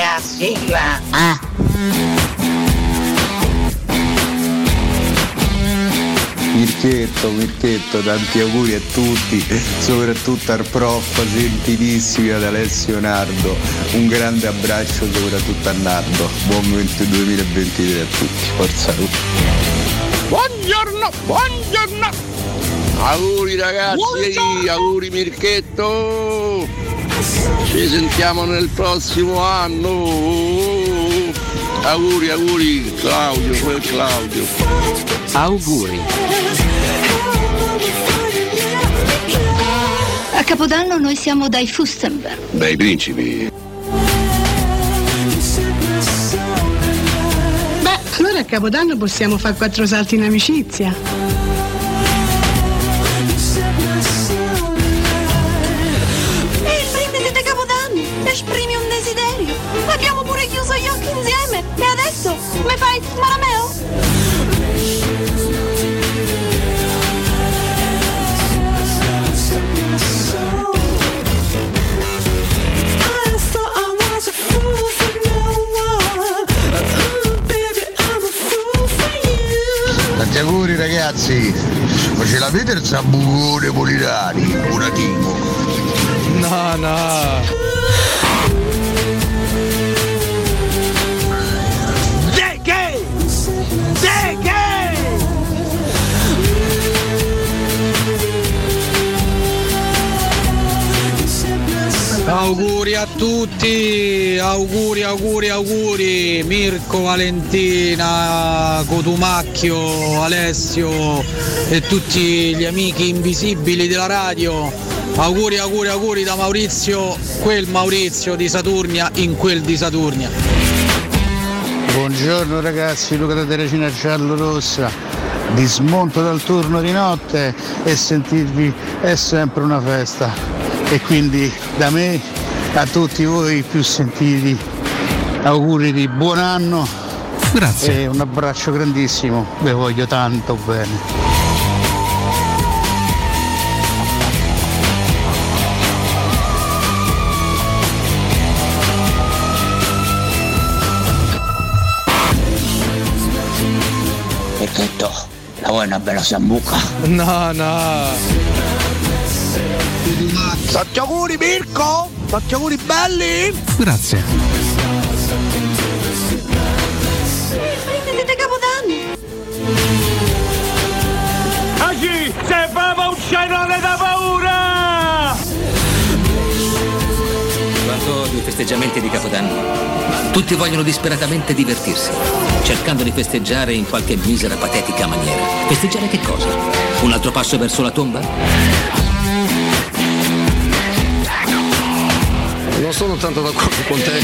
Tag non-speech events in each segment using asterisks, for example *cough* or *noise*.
Via, sigla! Ah. Mirchetto, Mirchetto, tanti auguri a tutti, soprattutto al prof gentilissimi ad Alessio Nardo. Un grande abbraccio soprattutto a Nardo. Buon 2023 a tutti, forza tutti. Buongiorno, buongiorno! Auguri ragazzi, auguri Mirchetto! Ci sentiamo nel prossimo anno! Auguri, auguri Claudio, quel Claudio! Auguri! A Capodanno noi siamo dai Fustenberg. Dai principi! Beh, allora a Capodanno possiamo fare quattro salti in amicizia. Ragazzi, ma ce l'avete il Zambugone Polirani, un attimo. No, no. Auguri a tutti, auguri, auguri, auguri, Mirko, Valentina, Cotumacchio, Alessio e tutti gli amici invisibili della radio. Auguri, auguri, auguri da Maurizio, quel Maurizio di Saturnia in quel di Saturnia. Buongiorno ragazzi, Luca da Teresina Giallo Rossa. Vi smonto dal turno di notte e sentirvi è sempre una festa. E quindi da me a tutti voi più sentiti auguri di buon anno. Grazie. E un abbraccio grandissimo, vi voglio tanto bene. Perchetto, la vuoi una bella sambuca? No, no. Tanti auguri Mirko! Tanti auguri belli! Grazie. Di Capodanno! Oggi se fava un scenone da paura! Quanto odio i festeggiamenti di Capodanno. Tutti vogliono disperatamente divertirsi, cercando di festeggiare in qualche misera patetica maniera. Festeggiare che cosa? Un altro passo verso la tomba? Non sono tanto d'accordo con te.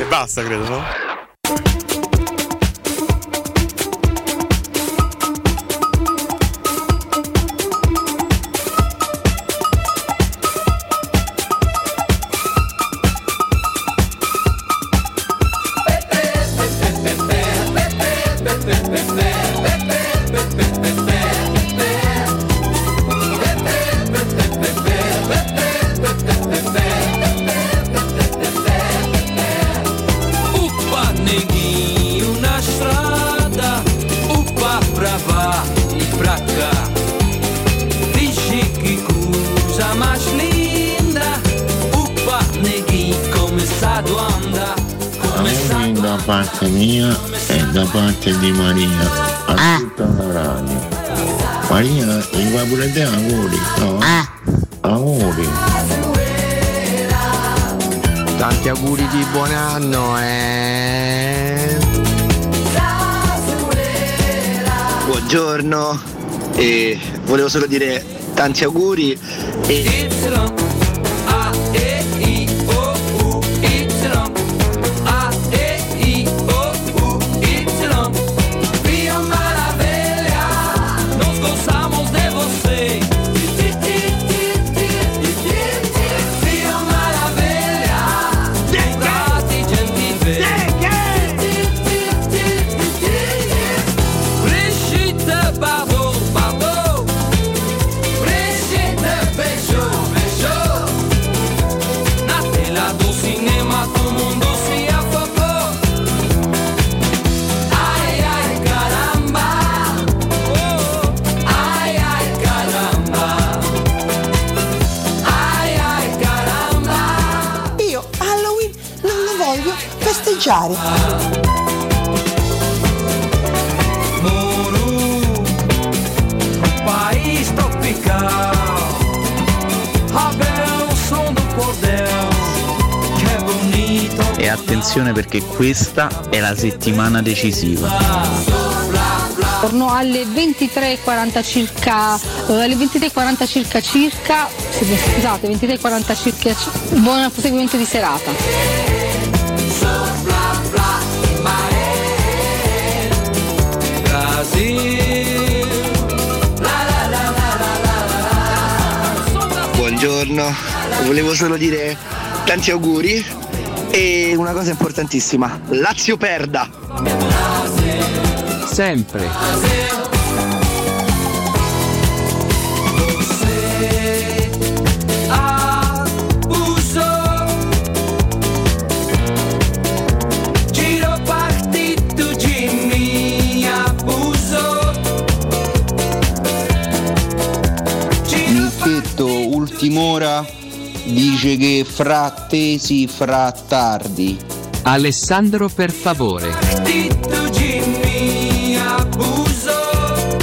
E basta, credo, no? Parte di Maria a tutta la radio. Maria, mi fa pure te auguri, no? Auguri. Tanti auguri di buon anno eh. Buongiorno e volevo solo dire tanti auguri e attenzione perché questa è la settimana decisiva. Torno alle 23.40 circa, eh, alle 23.40 circa circa, scusate, 23.40 circa, buon proseguimento di serata. Buongiorno, volevo solo dire tanti auguri e una cosa importantissima, Lazio perda. Sempre. Micchetto, ultim'ora, dice che fra tesi, fra tardi. Alessandro per favore. Abusou.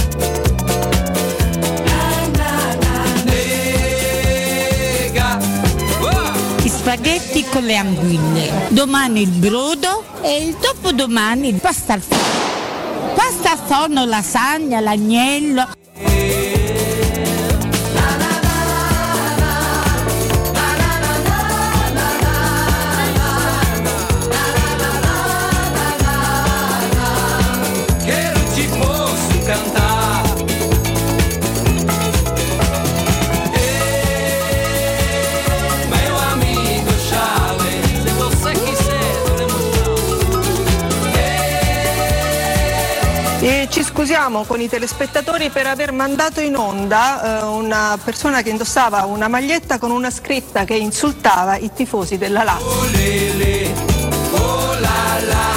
Nega. Gli spaghetti con le anguille, domani il brodo e il dopodomani il pasta al forno. Pasta al forno, lasagna, l'agnello. Scusiamo con i telespettatori per aver mandato in onda eh, una persona che indossava una maglietta con una scritta che insultava i tifosi della Lazio. Lele, oh la la,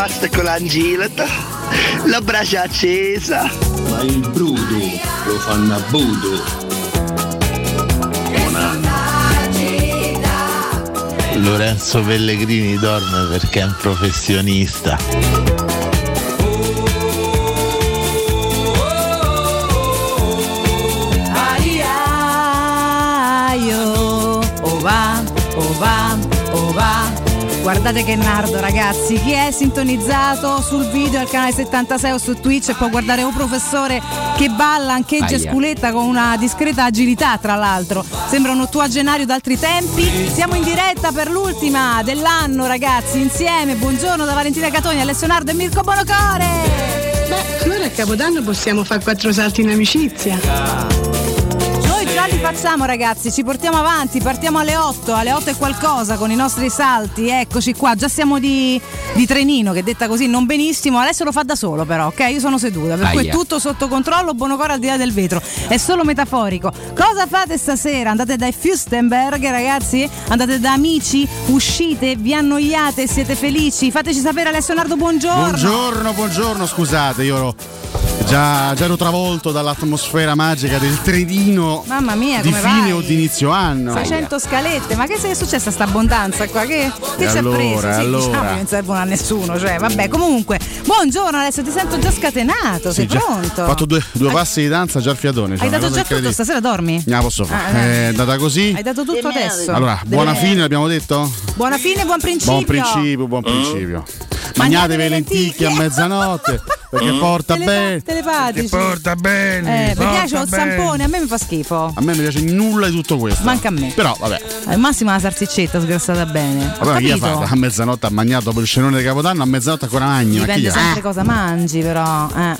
pasta con l'angilata, la brace accesa. Ma il brudo lo fanno a budo. Lorenzo Pellegrini dorme perché è un professionista. Guardate che nardo ragazzi, chi è sintonizzato sul video al canale 76 o su Twitch può guardare un professore che balla, ancheggia e Aia. con una discreta agilità tra l'altro. Sembra un ottuagenario d'altri tempi. Siamo in diretta per l'ultima dell'anno ragazzi, insieme. Buongiorno da Valentina Catoni, Alessio Nardo e Mirko Bonocore. Beh, allora a Capodanno possiamo fare quattro salti in amicizia. Facciamo ragazzi, ci portiamo avanti, partiamo alle 8, alle 8 e qualcosa con i nostri salti, eccoci qua, già siamo di, di trenino che detta così non benissimo, adesso lo fa da solo però, ok? Io sono seduta, per cui è Aia. tutto sotto controllo, Bonocore al di là del vetro, è solo metaforico. Cosa fate stasera? Andate dai Fustenberg ragazzi? Andate da amici? Uscite? Vi annoiate? Siete felici? Fateci sapere Alessio Nardo, buongiorno. Buongiorno, buongiorno, scusate, io ero già, già ero travolto dall'atmosfera magica del trenino Mamma mia, di come fine vai? o di inizio anno. 600 scalette, ma che è successa sta abbondanza qua? Che, che ci ha allora, preso? Sì, allora. diciamo che non servono a nessuno, cioè, vabbè, comunque. Buongiorno Alessio, ti sento già scatenato, sei Sì, già- pronto? Ho fatto due, due passi di danza già al fiatone. cioè Hai dato già tutto, stasera dormi? Non la posso fare. Ah, dai. è andata così. Hai dato tutto adesso? Allora, buona Deve- fine, l'abbiamo detto? Buona fine, buon principio. Buon principio, buon principio. Mangiate le le lenticchie a mezzanotte *laughs* perché porta Telepa- bene. telepatici. Perché porta bene. Eh, mi piace porta il bene. zampone, a me mi fa schifo. A me mi piace nulla di tutto questo. Manca a me. Però, vabbè. Al massimo la salsiccetta sgrassata bene. Vabbè, chi ha fatto? A mezzanotte ha mangiato dopo il cenone di Capodanno, a mezzanotte ancora mangi. Ma chi Dipende sempre cosa mangi, però. Eh.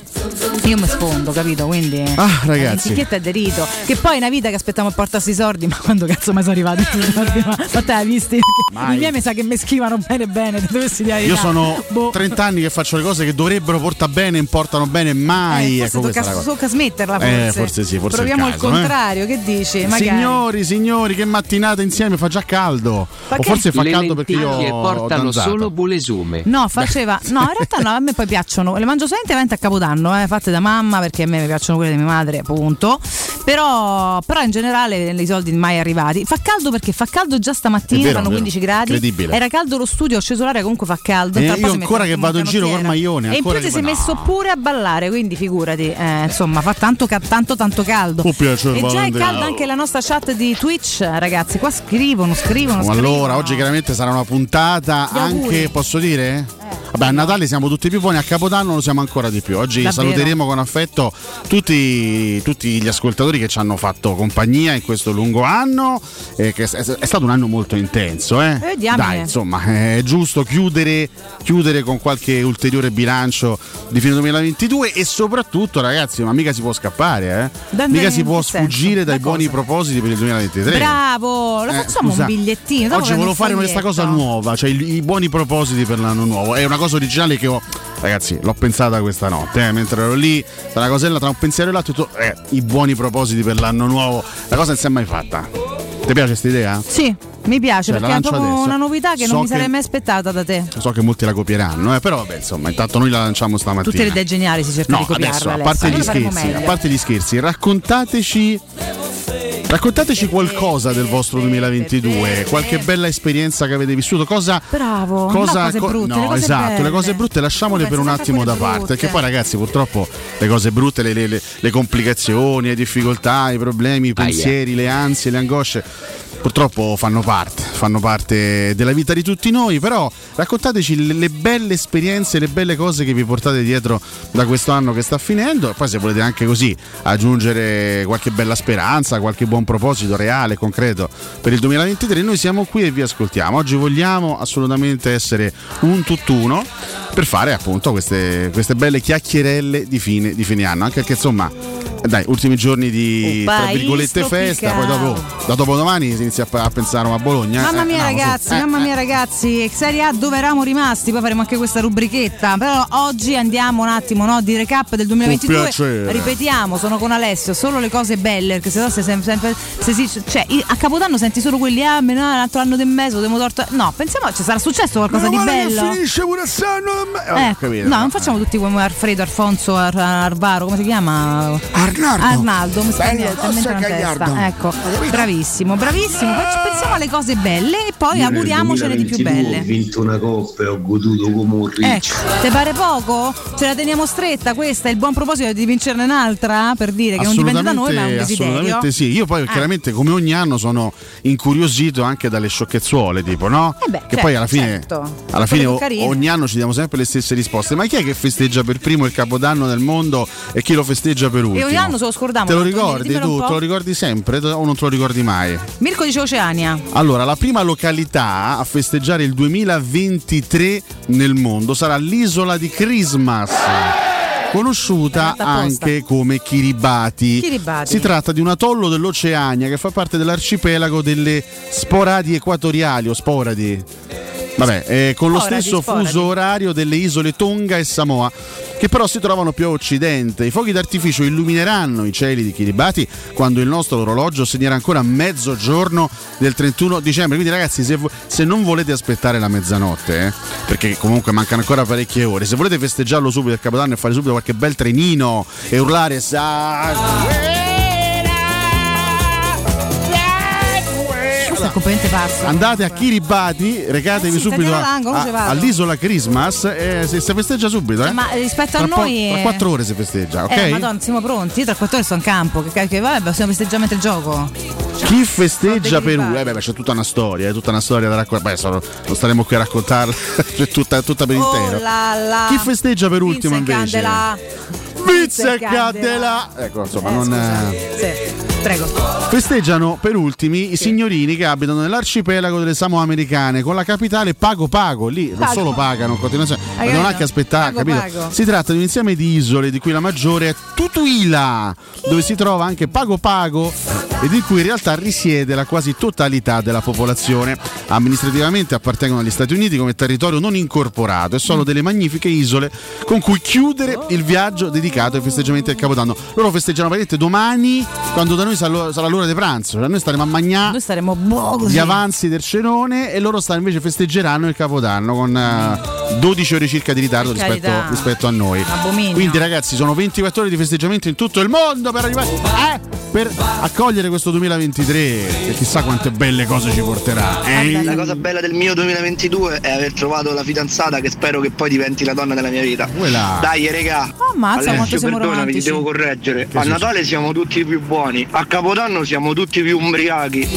Io mi sfondo, capito? Quindi. Ah, ragazzi. L'etichetta è derito. Che poi è una vita che aspettiamo a portarsi i sordi, ma quando cazzo mai sono arrivati? *laughs* Ma, te l'hai visti? Mai. I miei mi sa che mi schivano bene bene, dovessi dire Io sono Boh. 30 anni che faccio le cose che dovrebbero portare bene, importano bene, mai. Eh, ecco forse è tocca, tocca smetterla forse. Eh, forse sì, forse è il Proviamo caso, il eh. contrario, che dici? Magari. Signori, signori, che mattinata insieme fa già caldo. Ma o forse fa caldo perché io ho portano danzato. solo bulesume. No, faceva. No, in realtà no, a me poi piacciono. Le mangio solamente a Capodanno, eh, fatte da mamma, perché a me mi piacciono quelle di mia madre, appunto. Però, però in generale i soldi mai arrivati. Fa caldo perché fa caldo già stamattina, vero, fanno vero. 15 gradi. Incredibile. Era caldo lo studio, ho acceso l'aria, comunque fa caldo. Eh, io ancora che vado in giro col maglione, E in più ti sei va- messo pure a ballare, quindi figurati. Eh, insomma, fa tanto, ca- tanto, tanto caldo. Può piacere, e già è calda anche la nostra chat di Twitch, ragazzi. Qua scrivono, scrivono, scrivono. allora, oggi chiaramente sarà una puntata anche, posso dire? Vabbè, a Natale siamo tutti più buoni, a Capodanno lo siamo ancora di più. Oggi Davvero? saluteremo con affetto tutti, tutti gli ascoltatori che ci hanno fatto compagnia in questo lungo anno, eh, che è, è stato un anno molto intenso. Eh? Eh, diamine. Dai, insomma, è giusto chiudere, chiudere con qualche ulteriore bilancio di fine 2022 e soprattutto, ragazzi, ma mica si può scappare, eh? Da mica si può sfuggire dai Da buoni cosa? propositi per il 2023. Bravo, lo Eh, facciamo scusa, un bigliettino. Oggi volevo fare questa cosa nuova, cioè i, i buoni propositi per l'anno nuovo. È una cosa originale che ho. Ragazzi, l'ho pensata questa notte, eh, mentre ero lì, tra una cosella, tra un pensiero e l'altro, detto, eh, i buoni propositi per l'anno nuovo. La cosa non si è mai fatta. Ti piace questa idea? Sì, mi piace Cioè, perché è proprio adesso. una novità che So non mi che- sarei mai aspettata da te. So che molti la copieranno, eh, però vabbè, insomma, intanto noi la lanciamo stamattina. Tutte le idee geniali si cerca No, di copiarle. adesso, a parte, gli scherzi, a parte gli scherzi, raccontateci. Raccontateci qualcosa del vostro 2022, qualche bella esperienza che avete vissuto, cosa, Bravo, cosa no, cose co- brutte, no, le cose esatto, le belle. cose brutte lasciamole per un attimo da parte, brutte. perché poi ragazzi purtroppo le cose brutte, le, le- le- le complicazioni, le difficoltà, i problemi, i pensieri, le ansie, le angosce, purtroppo fanno parte, fanno parte della vita di tutti noi, però raccontateci le, le belle esperienze, le belle cose che vi portate dietro da questo anno che sta finendo e poi se volete anche così aggiungere qualche bella speranza, qualche buon proposito reale, concreto per il 2023, noi siamo qui e vi ascoltiamo. Oggi vogliamo assolutamente essere un tutt'uno per fare appunto queste, queste belle chiacchierelle di fine, di fine anno, anche perché insomma dai, ultimi giorni di festa, poi dopo, da dopodomani si inizia a, pensare a Bologna. Mamma eh, mia no, ragazzi, eh, mamma mia ragazzi, Serie A dove eravamo rimasti, poi faremo anche questa rubrichetta, però oggi andiamo un attimo no, di recap del 2022, piacere. ripetiamo, sono con Alessio, solo le cose belle, perché se no sei sempre, se si- cioè, a Capodanno senti solo quelli, ah, me no, l'altro anno del mese, abbiamo torto, no, pensiamo, ci sarà successo qualcosa Meno di male che bello? finisce pure sanno me. Eh, Eh, capito, no, non facciamo tutti come Alfredo, Alfonso, Ar- Arvaro, come si chiama? Arnaldo. Arnaldo, mi sta Bello niente. Ecco, bravissimo, bravissimo. Poi ci pensiamo alle cose belle e poi Io auguriamocene di più 2022 belle. Ho vinto una coppa e ho goduto come un riccio. Ecco, te pare poco? Ce la teniamo stretta questa? È il buon proposito di vincerne un'altra? Per dire che non dipende da noi, ma è un desiderio. assolutamente sì. Io poi Eh. chiaramente come ogni anno sono incuriosito anche dalle sciocchezzuole, tipo, no? Eh beh, che certo, poi alla fine, certo. alla fine o- ogni anno ci diamo sempre le stesse risposte. Ma chi è che festeggia per primo il capodanno del mondo e chi lo festeggia per ultimo? E ogni anno se lo scordiamo. Te lo ricordi tu? Te lo ricordi sempre o non te lo ricordi mai? Mirko dice Oceania. Allora, la prima località a festeggiare il 2023 nel mondo sarà l'isola di Christmas. Conosciuta anche come Kiribati. Kiribati. Si tratta di un atollo dell'Oceania che fa parte dell'arcipelago delle Sporadi equatoriali o Sporadi. Vabbè, eh, con lo Sporadi, stesso sporadi. fuso orario delle isole Tonga e Samoa, che però si trovano più a occidente. I fuochi d'artificio illumineranno i cieli di Kiribati quando il nostro orologio segnerà ancora mezzogiorno del 31 dicembre. Quindi, ragazzi, se, se non volete aspettare la mezzanotte, eh, perché comunque mancano ancora parecchie ore, se volete festeggiarlo subito il Capodanno e fare subito qualche bel trenino e urlare sa. È completamente pazzo. Andate a Kiribati, recatevi Sì, subito a- a- all'isola Christmas e si, si festeggia subito. Eh? Ma rispetto a tra po- noi, tra eh, quattro ore si festeggia, ok? Eh, madonna, siamo pronti? Io tra quattro ore sto in campo. Che, che vabbè, possiamo festeggiare mentre gioco. Chi festeggia Perù? Eh beh, c'è tutta una storia, è tutta una storia da raccontare. Beh, sono- non staremo qui a raccontarla *laughs* c'è tutta, tutta per intero. Oh là là. Chi festeggia per ultimo Vincent invece? Candela. Vincent Candela. Candela. Ecco, insomma, Eh, non. eh, Sì, prego. Festeggiano per ultimi i signorini che abitano nell'arcipelago delle Samoa Americane con la capitale Pago Pago. Lì non Pago. solo pagano in continuazione, ma devono anche aspettare. Pago capito? Pago. Si tratta di un insieme di isole di cui la maggiore è Tutuila, dove si trova anche Pago Pago ed in cui in realtà risiede la quasi totalità della popolazione. Amministrativamente appartengono agli Stati Uniti come territorio non incorporato e sono delle magnifiche isole con cui chiudere il viaggio dedicato ai festeggiamenti del Capodanno. Loro festeggiano praticamente domani quando da noi sarà l'ora di pranzo, cioè noi staremo a mangiare Noi staremo boh gli avanzi del cenone e loro sta- invece festeggeranno il Capodanno con eh, 12 ore circa di ritardo rispetto, rispetto a noi. Abominio. Quindi ragazzi sono 24 ore di festeggiamento in tutto il mondo per arrivare eh, per accogliere questo 2023 e chissà quante belle cose ci porterà. eh. La cosa bella del mio 2022 è aver trovato la fidanzata che spero che poi diventi la donna della mia vita. Quella. Dai, regà. Ammazza quanto Alessio, siamo perdonami, ti romantici. devo correggere. Che A Natale siamo tutti più buoni, a Capodanno siamo tutti più ubriachi.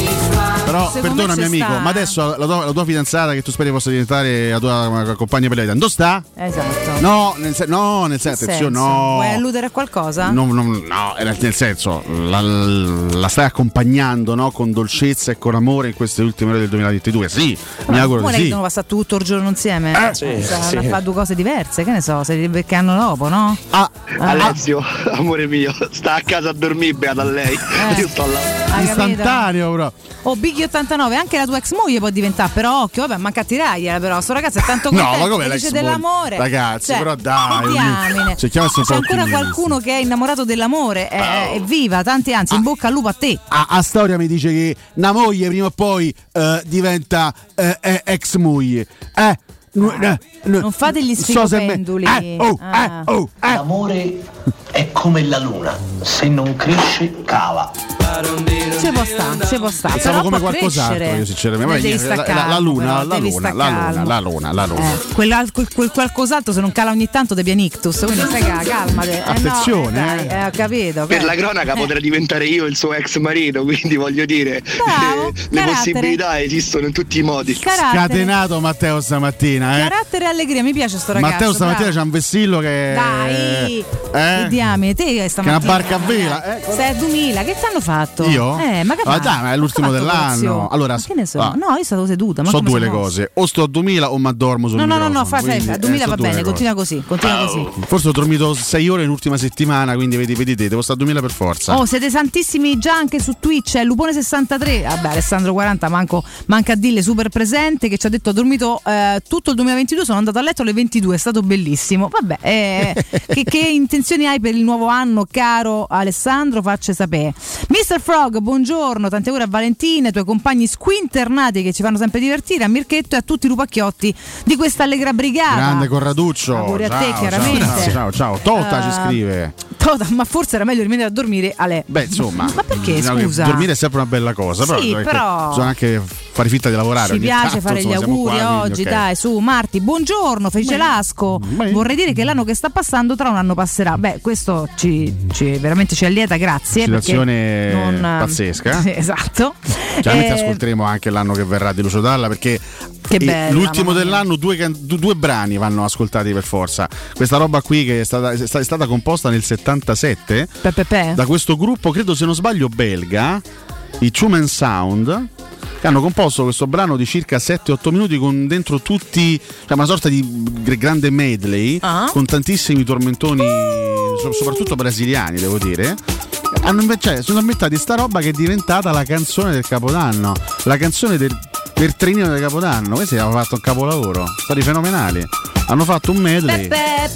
Però Secondo perdonami amico, sta, ma adesso la tua, la tua fidanzata che tu speri possa diventare la tua compagna per la vita, dove sta? Esatto. No, nel, sen- no, nel senso, senso? no. Vuoi alludere a qualcosa? No, no, no, nel nel senso, la, la stai accompagnando no, con dolcezza e con amore in queste ultime ore del 2022. Sì, mi auguro di sì. devono passare tutto il giorno insieme. Eh, sì, Sa- sì. Fare due cose diverse, che ne so, se li beccheranno dopo, no? Ah, Alessio, amore mio, sta a casa a dormire, beata lei. Eh. Io sto là. Capito? Istantaneo, bro. Oh, Biggie 89, anche la tua ex moglie può diventare, però occhio, vabbè, manca a tirargliela però, sto ragazzo è tanto No, contento, ma com'è che l'ex dell'amore. Ragazzi, Cioè, però dai, cerchiamo un C'è ancora qualcuno che è innamorato dell'amore, è, è viva, tanti anzi, in bocca al lupo a te. A, a storia mi dice che una moglie prima o poi eh, diventa eh, eh, ex moglie. Eh, eh, Non fate gli so se me- sfigopenduli. Eh, oh, Ah. eh, oh, eh. L'amore è come la luna, se non cresce cava. Ci può stare, ci può stare. Pensavo Però come qualcos'altro crescere. io sinceramente. Eh, devi Ma la, la- la luna, la luna, la luna, la luna, la luna. Eh, quella- quel, quel qualcos'altro se non cala ogni tanto devi ictus, quindi stai ca- calmate. Eh, no, Attenzione, eh, dai, eh. eh, ho capito. Per la cronaca Eh. potrei diventare io il suo ex marito, *laughs* quindi voglio dire, Bravo, eh, le carattere. possibilità esistono in tutti i modi. Carattere. Scatenato Matteo stamattina, eh. Carattere e allegria, mi piace sto ragazzo. Matteo stamattina bravo. c'ha un vessillo che Dai, eh? che diamine, te Che è stamattina. una barca a vela, eh? Sei a 2000, che ti hanno fatto? Io? Eh, ma che Ah, dai, ma è l'ultimo dell'anno. Allora, Ma che ne so? ah. No, io stavo seduta. So due le cose, o sto a 2000 o mi addormo sul No, no, no, no, fai, fai, eh, 2000 so va bene, cose. continua così, continua così. Forse ho dormito 6 ore l'ultima settimana, quindi vedi, vedi te, devo stare a 2000 per forza. Oh, siete santissimi già anche su Twitch, è Lupone63. Vabbè, Alessandro 40 manco, manca a dirle super presente che ci ha detto ho dormito eh, tutto il 2022, sono andato a letto alle 22, è stato bellissimo. Vabbè, eh, *laughs* che, che intenzioni hai per il nuovo anno, caro Alessandro? Facci sapere. Mr. Frog, buongiorno, tante auguri a Valentina, ai tuoi compagni squinternati che ci fanno sempre divertire, a Mirchetto e a tutti i lupacchiotti di questa allegra brigata. Grande Corraduccio. Auguri a ciao, te, chiaramente. Ciao, ciao, ciao. Tota ci Eh, scrive. Toda, ma forse era meglio rimanere a dormire a letto. Beh, insomma, ma perché no, scusa? Dormire è sempre una bella cosa, però, sì, però... bisogna anche fare finta di lavorare. Ci piace tanto, fare gli auguri qua, oggi, okay. dai, su Marti, buongiorno, fece Lasco. Vorrei dire che l'anno che sta passando tra un anno passerà. Beh, questo ci, ci veramente ci allieta, grazie. Situazione non, pazzesca. *laughs* Esatto. Chiaramente eh, ascolteremo anche l'anno che verrà di Lucio Dalla perché bella, l'ultimo dell'anno due, due, brani vanno ascoltati per forza. Questa roba qui che è stata, è stata composta nel 70 1987 Pepepe. da questo gruppo, credo se non sbaglio belga, i Truman Sound che hanno composto questo brano di circa 7-8 minuti con dentro tutti cioè una sorta di grande medley uh-huh. con tantissimi tormentoni uh-huh. soprattutto brasiliani devo dire hanno, cioè, sono inventati sta roba che è diventata la canzone del capodanno la canzone del per trenino del capodanno questi hanno fatto un capolavoro stati fenomenali hanno fatto un medley. Eh,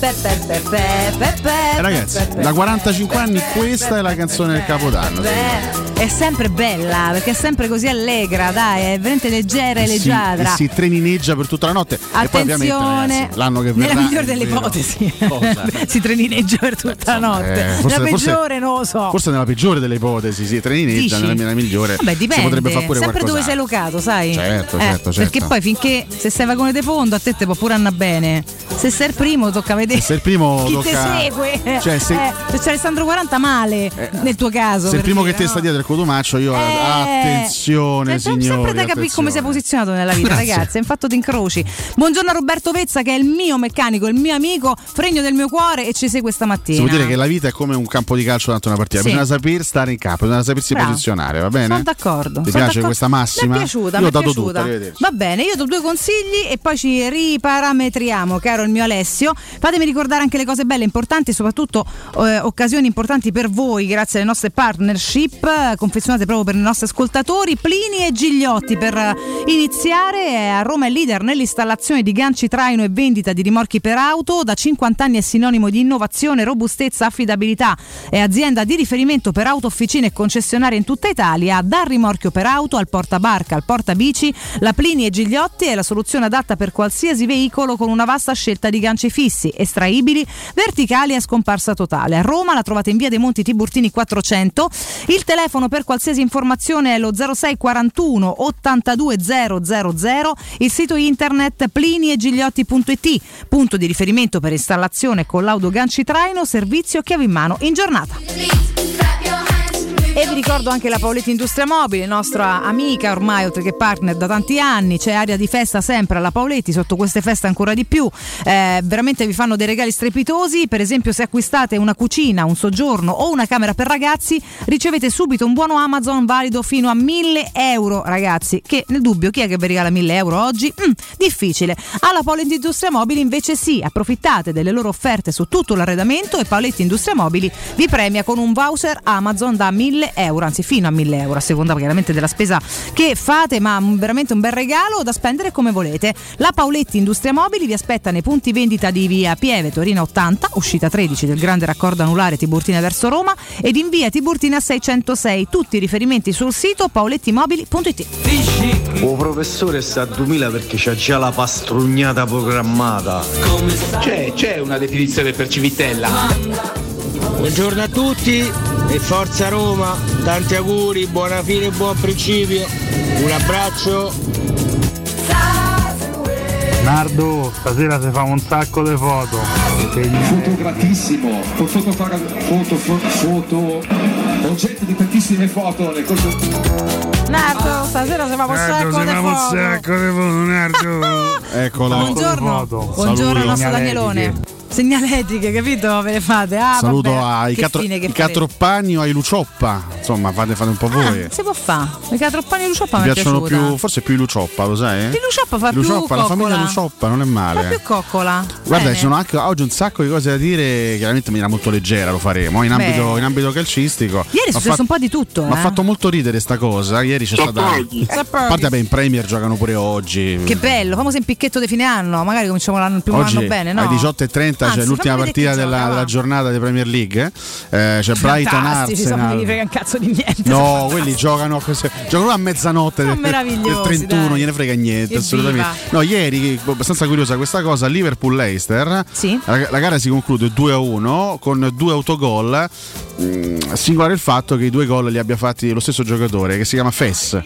ragazzi, da pe, 45 pe, anni questa è la canzone del Capodanno. È sempre bella perché è sempre così allegra, dai, è veramente leggera e si, leggiadra. e si trenineggia per tutta la notte. E poi Attenzione, ragazzi, l'anno che verrà. nella migliore delle ipotesi, *laughs* si trenineggia per tutta la notte. eh, forse- la forse- peggiore non lo so. Forse nella peggiore delle ipotesi, si trenineggia, nella, nella migliore. Vabbè, dipende. Si potrebbe fare pure Sempre dove sei locato, sai? Certo, Eh, certo, certo. Perché poi finché se sei vagone di fondo a te te può pure andare bene. Se sei il primo tocca vedere Se il primo chi tocca- te segue. Cioè, se- Eh, se c'è Alessandro 40 male nel tuo caso. Se il primo dire, che te no? sta dietro è il codumaccio, io Eh, attenzione, cioè, signori. sempre da capire attenzione. come sei posizionato nella vita, Grazie. ragazzi. Infatti ti incroci. Buongiorno a Roberto Vezza, che è il mio meccanico, il mio amico, fregno del mio cuore e ci segue stamattina. Vuol dire che la vita è come un campo di calcio durante una partita, Sì. bisogna saper stare in campo, bisogna sapersi Bravo. posizionare, va bene? Sono d'accordo. Ti sono piace d'accordo. questa massima? Mi è piaciuta, Io mi è piaciuta. tutto. Va bene, io do due consigli e poi ci riparametriamo. Primo, caro il mio Alessio. Fatemi ricordare anche le cose belle, importanti, soprattutto eh, occasioni importanti per voi, grazie alle nostre partnership confezionate proprio per i nostri ascoltatori. Plini e Gigliotti per iniziare. A Roma è leader nell'installazione di ganci traino e vendita di rimorchi per auto. Da 50 anni è sinonimo di innovazione, robustezza, affidabilità. È azienda di riferimento per auto, officine e concessionarie in tutta Italia. Dal rimorchio per auto al portabarca, al portabici, la Plini e Gigliotti è la soluzione adatta per qualsiasi veicolo con una vasta scelta di ganci fissi, estraibili, verticali e a scomparsa totale. A Roma la trovate in via dei Monti Tiburtini 400. Il telefono per qualsiasi informazione è lo 0641 82000. Il sito internet pliniegigliotti.it, punto di riferimento per installazione con l'auto ganci traino, servizio chiave in mano in giornata. Vi ricordo anche la Paoletti Industria Mobile, nostra amica ormai oltre che partner da tanti anni, c'è aria di festa sempre alla Paoletti, sotto queste feste ancora di più, Eh, veramente vi fanno dei regali strepitosi, per esempio se acquistate una cucina, un soggiorno o una camera per ragazzi ricevete subito un buono Amazon valido fino a 1000 euro ragazzi, che nel dubbio chi è che vi regala 1000 euro oggi? Mm, difficile. Alla Paoletti Industria Mobili invece sì, approfittate delle loro offerte su tutto l'arredamento e Paoletti Industria Mobili vi premia con un voucher Amazon da 1000 euro, anzi fino a 1000 euro, a seconda chiaramente della spesa che fate, ma veramente un bel regalo da spendere come volete. La Paoletti Industria Mobili vi aspetta nei punti vendita di via Pieve Torino 80, uscita 13 del grande raccordo anulare Tiburtina verso Roma ed in via Tiburtina 606. Tutti i riferimenti sul sito paolettimobili.it. Oh professore sta a 2000 perché c'ha già la pastrugnata programmata. C'è, c'è una definizione per Civitella. Buongiorno a tutti e forza Roma, tanti auguri, buona fine e buon principio. Un abbraccio. Nardo, stasera si fa un sacco di foto. Fotogratissimo, foto, foto, foto, foto, foto, oggetto di tantissime foto nel corso Nardo, stasera si fa un sacco di fa un foto. sacco di foto, Nardo. *laughs* Eccolo. Buongiorno, buongiorno al nostro Danielone. Segnaletiche, capito? Ve le fate? Ah, Saluto vabbè. ai catro- i. Catroppani o ai Lucioppa. Insomma, fate, fate un po' voi. Ah, si può fare. Le catroppani di Lucioppa Mi mi piacciono piaciuta. più, forse più i Lucioppa, lo sai? Di Lucioppa fa più Lucioppa, la famiglia coccola. Lucioppa non è Fa male. più coccola. Guarda, ci sono anche oggi un sacco di cose da dire. Chiaramente in maniera molto leggera lo faremo. In ambito, Beh. in ambito calcistico. Ieri è successo fatto- un po' di tutto. Mi ha eh. fatto molto ridere sta cosa. Ieri c'è stata. A parte, vabbè, in Premier giocano pure oggi. Che bello, famoso impicchetto di fine anno. Magari cominciamo l'anno, il primo Oggi anno bene, no? alle 18.30 Anzi, c'è l'ultima partita della, della giornata di Premier League. Eh, c'è Brighton insomma, non Arsenal. gli frega un cazzo di niente. No, quelli giocano, giocano a mezzanotte del, del meravigliosi, 31, dai. gliene frega niente, assolutamente. No, ieri, abbastanza curiosa questa cosa, Liverpool-Leicester, la, la gara si conclude 2-1 con due autogol, Mm, singolare il fatto che i due gol li abbia fatti lo stesso giocatore che si chiama Fess.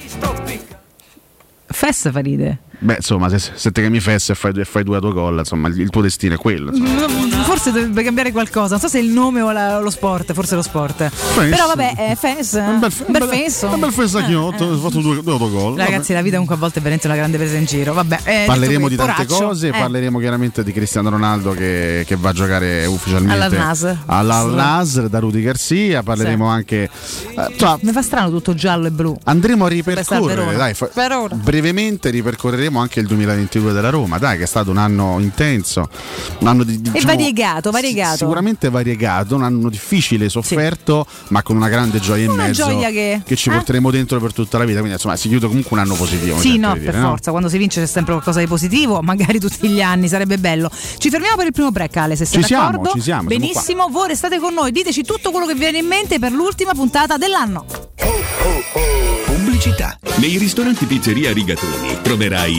Fess fa ride. Beh, insomma, se, se te chiami Fess e fai, fai due autogol, insomma, il, tuo destino è quello. insomma. Forse dovrebbe cambiare qualcosa. Non so se è il nome o la- lo sport, forse lo sport. Però vabbè, è Fess. Un bel, fesso. Un bel Fessacchiotto, ho fatto due, due autogol. Ragazzi, la vita comunque a volte è veramente una grande presa in giro. Vabbè, eh, Parleremo di tante cose, poraccio, eh. parleremo chiaramente di Cristiano Ronaldo che, che va a giocare ufficialmente All'Al-Nasr. all'Al-Nasr da Rudy Garcia, parleremo anche eh, insomma, Mi fa strano tutto giallo e blu. andremo a a ripercorrere, dai, fa- brevemente ripercorreremo anche il 2022 della Roma, dai che è stato un anno intenso, un anno di, E diciamo, variegato, variegato. Sicuramente variegato, un anno difficile, sofferto, ma con una grande gioia in Una mezzo gioia che- ci eh? porteremo dentro per tutta la vita, quindi insomma si chiude comunque un anno positivo. Sì, no, per dire, no? forza. Quando si vince c'è sempre qualcosa di positivo, *laughs* magari tutti gli anni, sarebbe bello. Ci fermiamo per il primo break, Ale, se sei Ci siamo, d'accordo. ci siamo, siamo Benissimo, voi restate con noi, diteci tutto quello che vi viene in mente per l'ultima puntata dell'anno. Pubblicità. Nei ristoranti Pizzeria Rigatoni troverai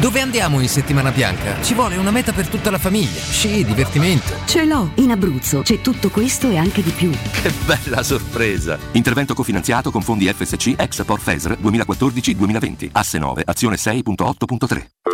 Dove andiamo in settimana bianca? Ci vuole una meta per tutta la famiglia. Sci, divertimento. Ce l'ho, in Abruzzo c'è tutto questo e anche di più. Che bella sorpresa! Intervento cofinanziato con fondi FSC ex Port FESR 2014-2020. Asse 9, azione 6.8.3.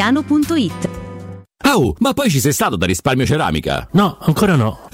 centromedicotiziano.it. Oh, ma poi ci sei stato da risparmio ceramica? No, ancora no.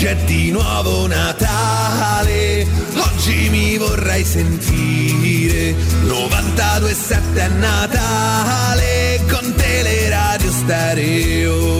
Oggi è di nuovo Natale, oggi mi vorrei sentire 92.7 è Natale con Teleradio Stereo.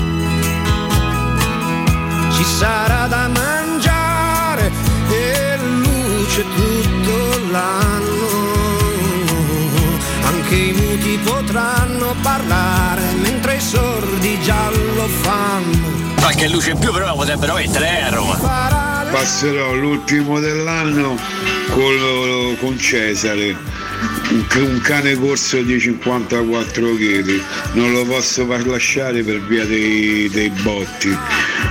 Ci sarà da mangiare e luce tutto l'anno. Anche i muti potranno parlare mentre i sordi già lo fanno. Qualche luce in più però la potrebbero mettere eh, a Roma. Passerò l'ultimo dell'anno con, con Cesare, un, cane corso di 54 kg, non lo posso far lasciare per via dei, dei botti,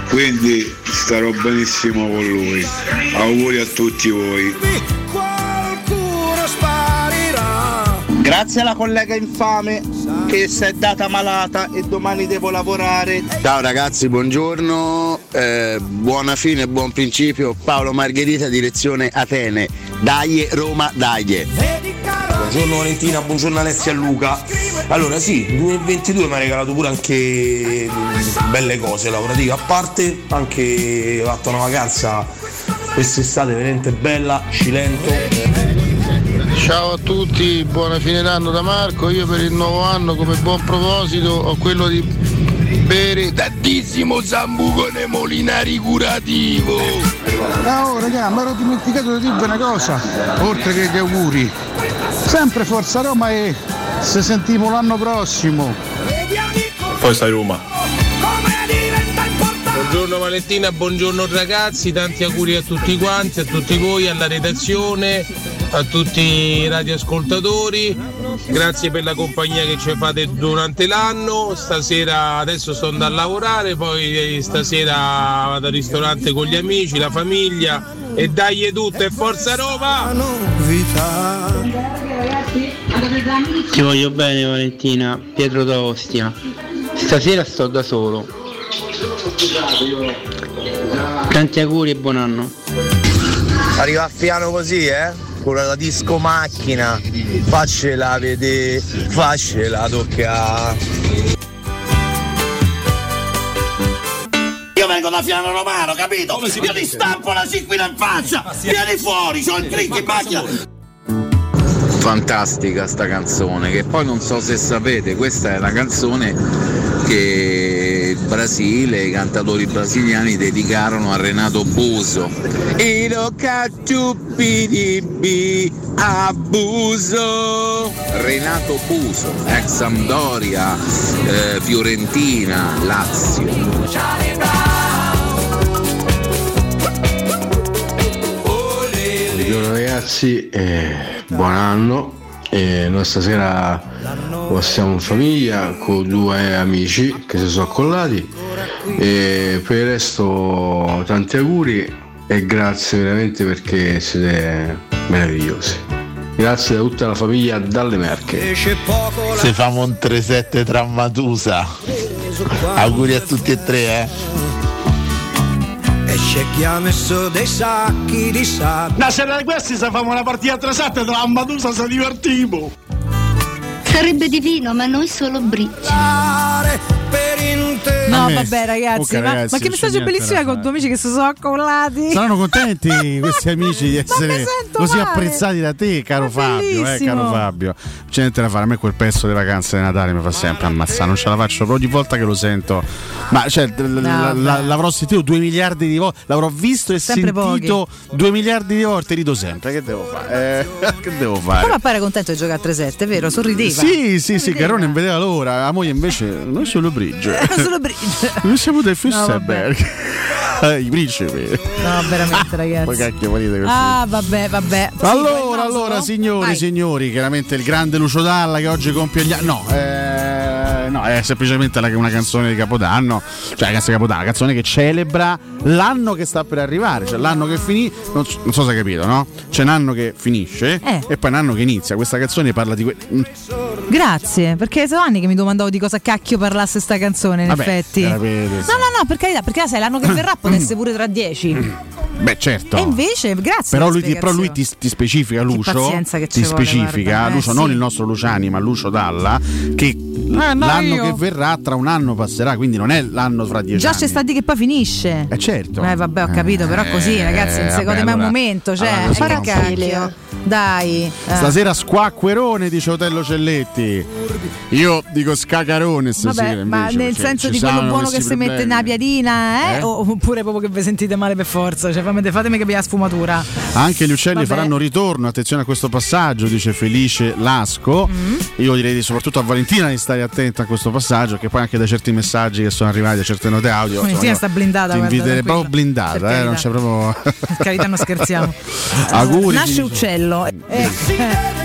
quindi starò benissimo con lui. Auguri a tutti voi. Qualcuno sparirà. Grazie alla collega infame che si è data malata e domani devo lavorare. Ciao ragazzi, buongiorno, eh, buona fine, buon principio. Paolo Margherita, direzione Atene. Dai Roma, dai. Buongiorno Valentina, buongiorno Alessia e Luca. Allora sì, 2022 mi ha regalato pure anche mm, belle cose lavorative, a parte anche fatto una vacanza quest'estate veramente bella, Cilento. Ciao a tutti, buona fine d'anno da Marco. Io per il nuovo anno come buon proposito ho quello di bere tantissimo sambucone molinari curativo. Ah, oh raga, mi ero dimenticato di dirvi una cosa, oltre che gli auguri. Sempre Forza Roma e se sentiamo l'anno prossimo. Poi stai Roma. Buongiorno Valentina, buongiorno ragazzi, tanti auguri a tutti quanti, a tutti voi, alla redazione, a tutti i radioascoltatori. Grazie per la compagnia che ci fate durante l'anno. Stasera adesso sto andando a lavorare, poi stasera vado al ristorante con gli amici, la famiglia e dai tutto e forza Roma! Ti voglio bene Valentina, Pietro d'Ostia. Stasera sto da solo. Tanti auguri e buon anno. Arriva a piano così, eh? Con la disco macchina, faccela vedere, faccela toccare. Io vengo da Fiano Romano, capito? Io ti stampo la siquina in faccia! Vieni fuori, c'ho il crick in macchina! Fantastica sta canzone, che poi non so se sapete, questa è la canzone che Brasile, i cantatori brasiliani dedicarono a Renato Buso. E lo cacciuppi abuso. Renato Buso, ex Sampdoria, eh, Fiorentina, Lazio. Buongiorno ragazzi, eh, buon anno. Eh, noi stasera passiamo in famiglia con due amici che si sono accollati e per il resto tanti auguri e grazie veramente perché siete meravigliosi. Grazie da tutta la famiglia dalle Merche. Se famo un 3-7 tra Matusa. Auguri a tutti e tre, eh. E c'è chi ha messo dei sacchi di sabbia. Una sera di questi se famo una partita a 3-7 tra Madusa si divertimo. Sarebbe divino, ma noi solo bridge. No, vabbè, ragazzi, Ok, ma, ragazzi, ma che messaggio bellissimo con due amici che si sono accollati. Saranno contenti questi *laughs* amici di essere così male. apprezzati da te, caro Fabio. Eh, caro Fabio. C'è niente da fare. A me quel pezzo di vacanze di Natale mi fa sempre ammazzare. Non ce la faccio ogni volta che lo sento. Ma cioè, l- la- la- l'avrò sentito due miliardi di volte. L'avrò visto e Sempre sentito due miliardi di volte. Rido sempre. Che devo fare? Eh, *laughs* che devo fare? Come appare contento di giocare a 3-7, è vero? Sorrideva. Sì, sì, sì. Carone non vedeva l'ora. La moglie invece, noi solo bridge. *laughs* Solo bridge. *laughs* Noi siamo del No. Fissenberg. *laughs* Eh, I principi. No, veramente, *laughs* ragazzi. Poi cacchio volete così. Ah, vabbè, vabbè. Allora, allora, no? signori, Vai. signori, chiaramente il grande Lucio Dalla che oggi compie gli anni. No, eh, no, è semplicemente una canzone di Capodanno, cioè la canzone di Capodanno, una canzone che celebra l'anno che sta per arrivare, cioè l'anno che finisce, non, so- non so se hai capito, no? C'è un anno che finisce Eh. e poi un anno che inizia. Questa canzone parla di que- mm, Grazie, perché sono anni che mi domandavo di cosa cacchio parlasse sta canzone, in Vabbè, effetti. era per- No, no, no, per carità, perché sai, l'anno che *coughs* verrà potesse pure tra dieci. *coughs* Beh, certo. E invece, grazie. Però per lui, ti, però lui ti, ti specifica Lucio, che ti specifica guarda. Eh, Lucio, sì. non il nostro Luciani, ma Lucio Dalla, che no, l'anno io. che verrà tra un anno passerà, quindi non è l'anno fra dieci Già anni. c'è sta di che poi finisce. Eh certo. Eh vabbè, ho capito, però così Eh, ragazzi, non si vabbè, gode mai un allora- momento, cioè, allora eh, così che non cacchio. Dai. eh. Stasera squacquerone, dice Otello Celletti. Io dico scacarone stasera. Vabbè, ma invece, nel cioè, senso di quello buono che si mette nella piadina, eh? Eh? Oppure proprio che vi sentite male per forza? Cioè, fammi- fatemi capire la sfumatura. Anche gli uccelli Vabbè. faranno ritorno, attenzione a questo passaggio, dice Felice Lasco. Mm. Io direi di- soprattutto a Valentina di stare attenta a questo passaggio, che poi anche da certi messaggi che sono arrivati, da certe note audio. Valentina sta blindata, Ti guarda, inviterei proprio blindata, Per eh, non c'è proprio. Per carità, non scherziamo. *laughs* Auguri. Nasce uccello. E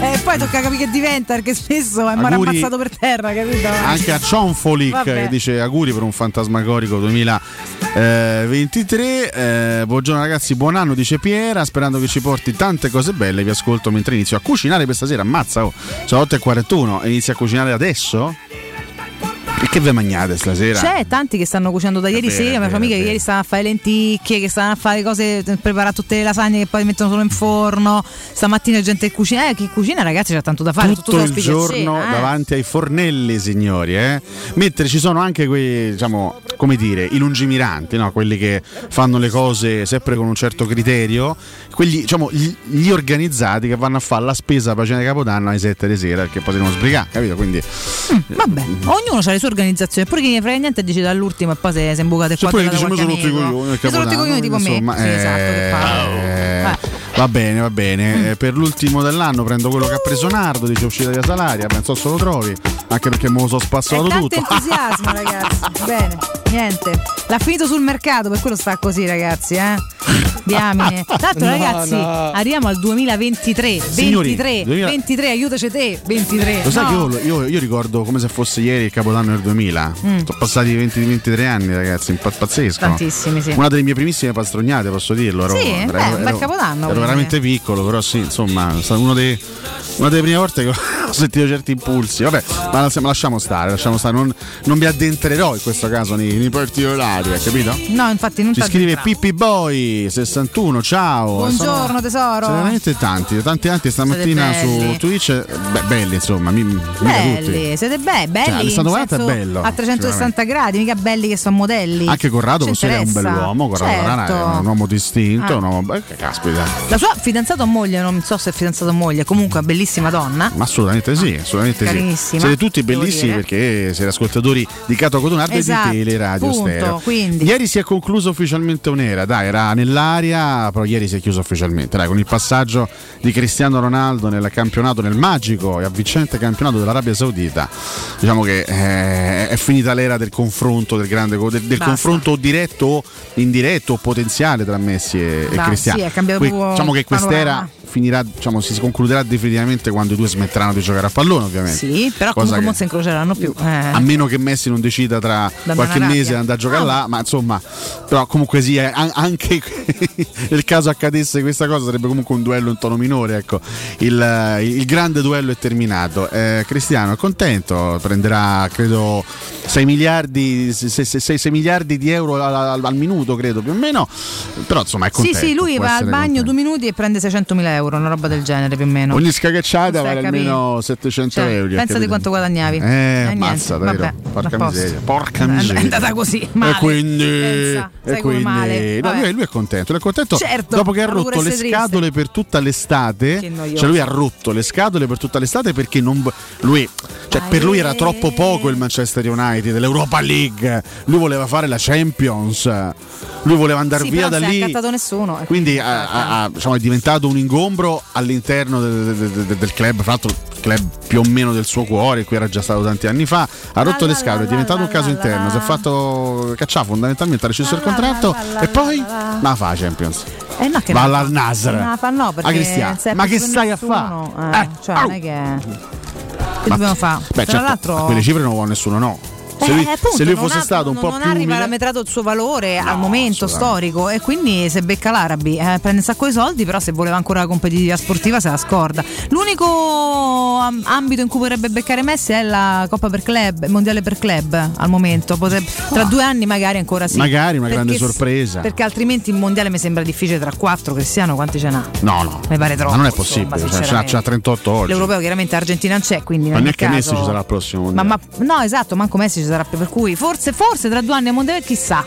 eh, poi tocca capire che diventa, perché spesso è mare ammazzato per terra, capito? Anche a Cionfolic che dice auguri per un fantasmagorico 2023. Eh, buongiorno ragazzi, buon anno, dice Piera. Sperando che ci porti tante cose belle. Vi ascolto mentre inizio a cucinare per stasera. Ammazza, oh, sono 8.41 e inizio a cucinare adesso? E che ve mangiate stasera? C'è tanti che stanno cucinando da ieri sera, mia è che ieri stanno a fare le lenticchie, che stanno a fare cose, preparare tutte le lasagne che poi mettono solo in forno. Stamattina gente che cucina, eh, chi cucina ragazzi c'ha tanto da fare, tutto, tutto il a giorno eh. davanti ai fornelli, signori. Eh? Mentre ci sono anche quei, diciamo, come dire, i lungimiranti, no? quelli che fanno le cose sempre con un certo criterio, quelli, diciamo, gli, gli organizzati che vanno a fare la spesa cena di Capodanno alle 7 di sera perché poi si devono sbrigare, capito? Quindi Vabbè, ognuno ha le sue organizzazioni, pure chi ne frega niente dice dall'ultimo e poi se si è imbucato se qua poi diciamo qualche sono i amico. coglioni, sono i coglioni tipo me. insomma, Sì, esatto, che fa. Va bene, va bene. Eh, per l'ultimo dell'anno prendo quello che ha preso Nardo, dice uscita di Salaria, penso se lo trovi, anche perché me lo so È spazzato tanto tutto. entusiasmo, *laughs* ragazzi. Bene, niente. L'ha finito sul mercato, per quello sta così, ragazzi, eh. Diamine. Tanto, *laughs* No, ragazzi, no. arriviamo al 2023. Signori, 23, 2000 23, aiutaci te. 23. Lo sai No. che io, io- io ricordo come se fosse ieri il Capodanno del 2000. Mm. Sono passati 20-23 anni, ragazzi, pazzesco. Tantissimi, sì. Una delle mie primissime pastrognate, posso dirlo. Ero, Sì, ero- beh, un bel ero- Capodanno, Ero. Veramente piccolo, però sì, insomma, è dei- una delle prime volte che *laughs* ho sentito certi impulsi. Vabbè, ma, la- ma lasciamo stare, lasciamo stare. Non, non mi addentrerò in questo caso nei, nei particolari, hai capito? No, infatti non Ci scrive. Pippi Boy 61, ciao. Buongiorno, Sono- tesoro. sono veramente tanti, tanti tanti stamattina su belli. Twitch. Beh, belli insomma, mi, mica tutti. Belli, siete be- belli. Cioè, in Valente è bello, A 360 gradi, mica belli che sono modelli. Anche Corrado dire, è un bell'uomo, Corrado Certo. È un uomo distinto, Ah. un uomo. caspita. La sua fidanzata o moglie, non so se è fidanzata o moglie, comunque bellissima donna. Ma assolutamente sì, assolutamente sì. Carinissima, Siete tutti bellissimi perché siete ascoltatori di Cato Cotonardo Esatto, e di Teleradio punto, Stereo. quindi. Ieri si è concluso ufficialmente un'era, dai, era nell'aria, però ieri si è chiuso ufficialmente, dai, con il passaggio di Cristiano Ronaldo nel campionato, nel magico e avvincente campionato dell'Arabia Saudita. Diciamo che eh, è finita l'era del confronto, del grande del, del confronto diretto o indiretto o potenziale tra Messi e, e Cristiano. sì, è cambiato proprio diciamo che quest'era finirà, diciamo, si concluderà definitivamente quando i due smetteranno di giocare a pallone, ovviamente. Sì, però Cosa comunque che- non si incroceranno più. Eh. a meno che Messi non decida tra Da qualche mese di andare a giocare Ah. là, ma insomma, però comunque sì, eh, an- anche *laughs* nel caso accadesse questa cosa sarebbe comunque un duello in tono minore, ecco. Il, eh, il grande duello è terminato. Eh, Cristiano è contento, prenderà credo 6 miliardi, 6, miliardi di euro al, al- minuto, credo più o meno, però insomma è Sì, contento. sì, lui può va al bagno contento. due minuti e prende 600.000 euro, una roba del genere più o meno. Ogni scagacciata vale capire? almeno 700 Cioè, euro. pensa di quanto guadagnavi. Eh, niente, ammazza, davvero. vabbè, Porca miseria. Porca È miseria. andata così, male. E quindi, Pensa, e quindi male. no, lui, lui è contento. Lui è contento Certo, dopo che ha rotto le scatole per tutta l'estate. Cioè, lui ha rotto le scatole per tutta l'estate perché non. Lui, cioè, per lui era troppo poco il Manchester United, l'Europa League. Lui voleva fare la Champions. Lui voleva andare Sì, via da non si è lì. accattato nessuno. Quindi ha- ha- ha- diciamo, è diventato un ingombro all'interno del, del- del- club, fra l'altro club più o meno del suo cuore, qui era già stato tanti anni fa, ha rotto le scatole, è diventato un caso interno, si è fatto cacciare fondamentalmente, ha rescisso il contratto e poi ma fa la Champions. Eh no, che Va no. all'Al Nasr. No, fa no, perché Ma che stai a nessuno. fa? Eh, cioè, non è che. Che Ma- dobbiamo fare? Beh, Tra certo, l'altro. quelle cifre non vuole nessuno, no. Se lui, Eh, appunto, se lui non fosse ha- stato un non- po' non più ha umile, riparametrato il suo valore al momento storico e quindi se becca l'Arabi eh, prende un sacco di soldi però se voleva ancora la competitiva sportiva se la scorda l'unico am- ambito in cui vorrebbe beccare Messi è la Coppa per Club il mondiale per club al momento Potrebbe- tra due anni magari ancora sì Magari una Perché grande sorpresa. perché altrimenti il mondiale mi sembra difficile tra quattro Cristiano quanti ce n'ha? No, no. Mi pare troppo, Ma non è insomma, possibile. cioè, sinceramente. c'ha, c'ha 38 oggi. l'europeo chiaramente Argentina non c'è quindi in Ma neanche caso... Messi ci sarà al prossimo Ma, mondiale. ma- no, esatto, manco Messi ci sarà più. Per cui forse, forse tra due anni a mondiale, chissà.